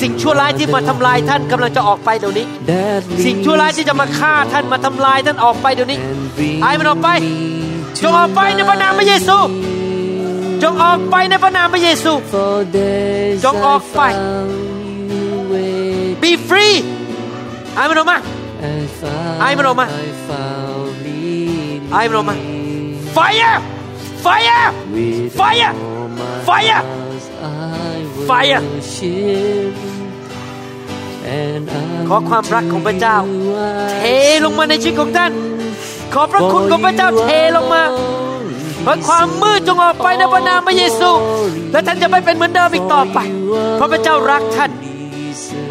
S1: สิ่งชั่วร้ายที่มาทำลายท่านกำลังจะออกไปเดี๋ยวนี้
S2: that
S1: สิ่งชั่วร้ายที่จะมาฆ่าท่านมาทำลายท่านออกไปเดี๋ยวนี้
S2: and bring
S1: ไอ้มันออกไป
S2: me
S1: จงออกไปในพระนามพระเยซู จงออกไปในพระนามพระเยซู
S2: For days
S1: จงออกไป
S2: I found you waiting.
S1: be free ไอ้มันออกมา
S2: I found,
S1: ไอ้มันออกมา
S2: I found leading
S1: ไอ้มันออกมา fire fire
S2: with
S1: Fire!
S2: all my
S1: Fire! Fire ขอความรักของพระเจ้า เทลงมาในชีวิตของท่าน ขอพระคุณของพระเจ้าเทลงมาเพราะความมืดจงออกไปในพระนามพระเยซู และท่านจะไม่เป็นเหมือนเดิมอีกต่อไป เพราะพระเจ้ารักท่าน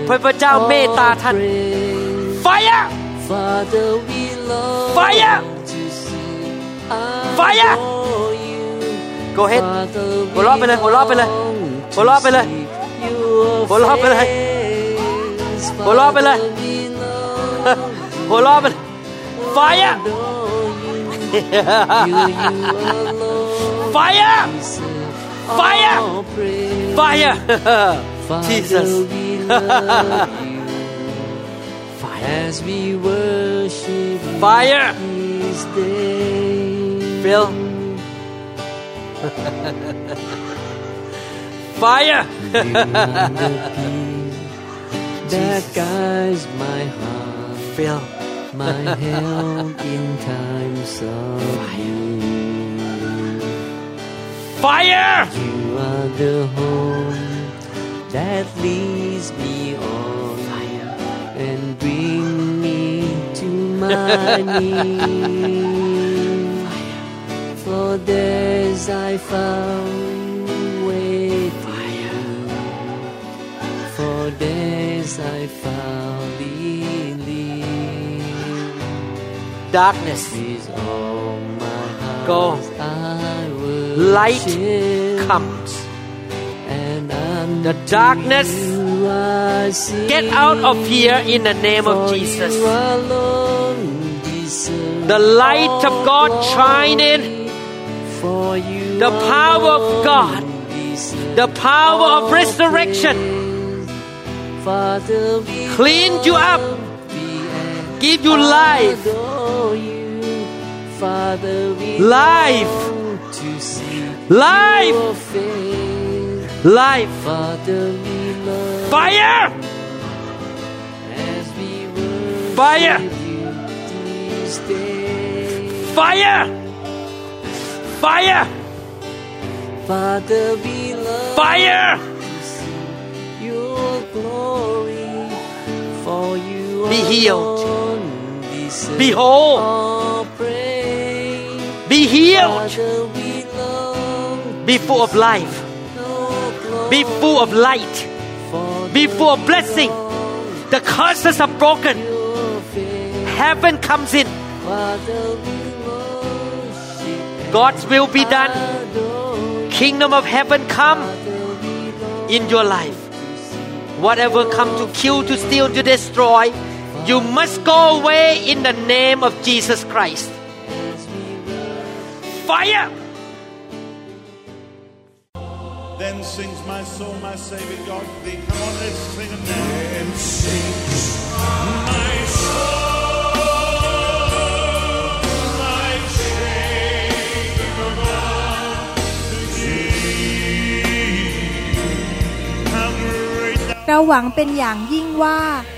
S1: เพราะพระเจ้าเมตตาท่าน Fire
S2: Father, we love
S1: Fire Fire. Go ahead หัวเราะไปเลยหัวเราะไปเลย หัวเราะไปเลย
S2: to see your
S1: หัวเราะไปเลย
S2: face.
S1: หัวเราะไปเลย
S2: Father, we love
S1: หัวเราะไปเลย Fire
S2: to adore you. You, you alone
S1: Fire
S2: deserve
S1: Fire
S2: all praise.
S1: Fire
S2: Father,
S1: Jesus
S2: we love you as we worship you
S1: Fire
S2: this day.
S1: Phil Fire
S2: that guides my heart,
S1: Phil
S2: my help in times of need.
S1: Fire
S2: You are the home that leads me on and bring me to my knees. For there's I found waiting. There's I found believe.
S1: Darkness.
S2: With all my heart
S1: Go. Light comes.
S2: And
S1: The darkness. Get out of here in the name of Jesus. The light of God shine in The power of God. The power of resurrection Father, clean you up. Give you life. Life. Life. Life. Fire. Fire. Fire. Fire.
S2: Father, we love
S1: Fire Be healed. Be whole. Be healed Be full of life Be full of light Be full of blessing The curses are broken. Heaven comes in God's will be done. Kingdom of heaven come in your life Whatever come to kill, to steal, to destroy You must go away in the name of Jesus Christ Fire
S3: Then sings my soul, my Savior God to thee. Come on, let's sing it now. Then sings my soul, my Savior God to thee. How great thou
S4: เราหวังเป็นอย่างยิ่งว่าค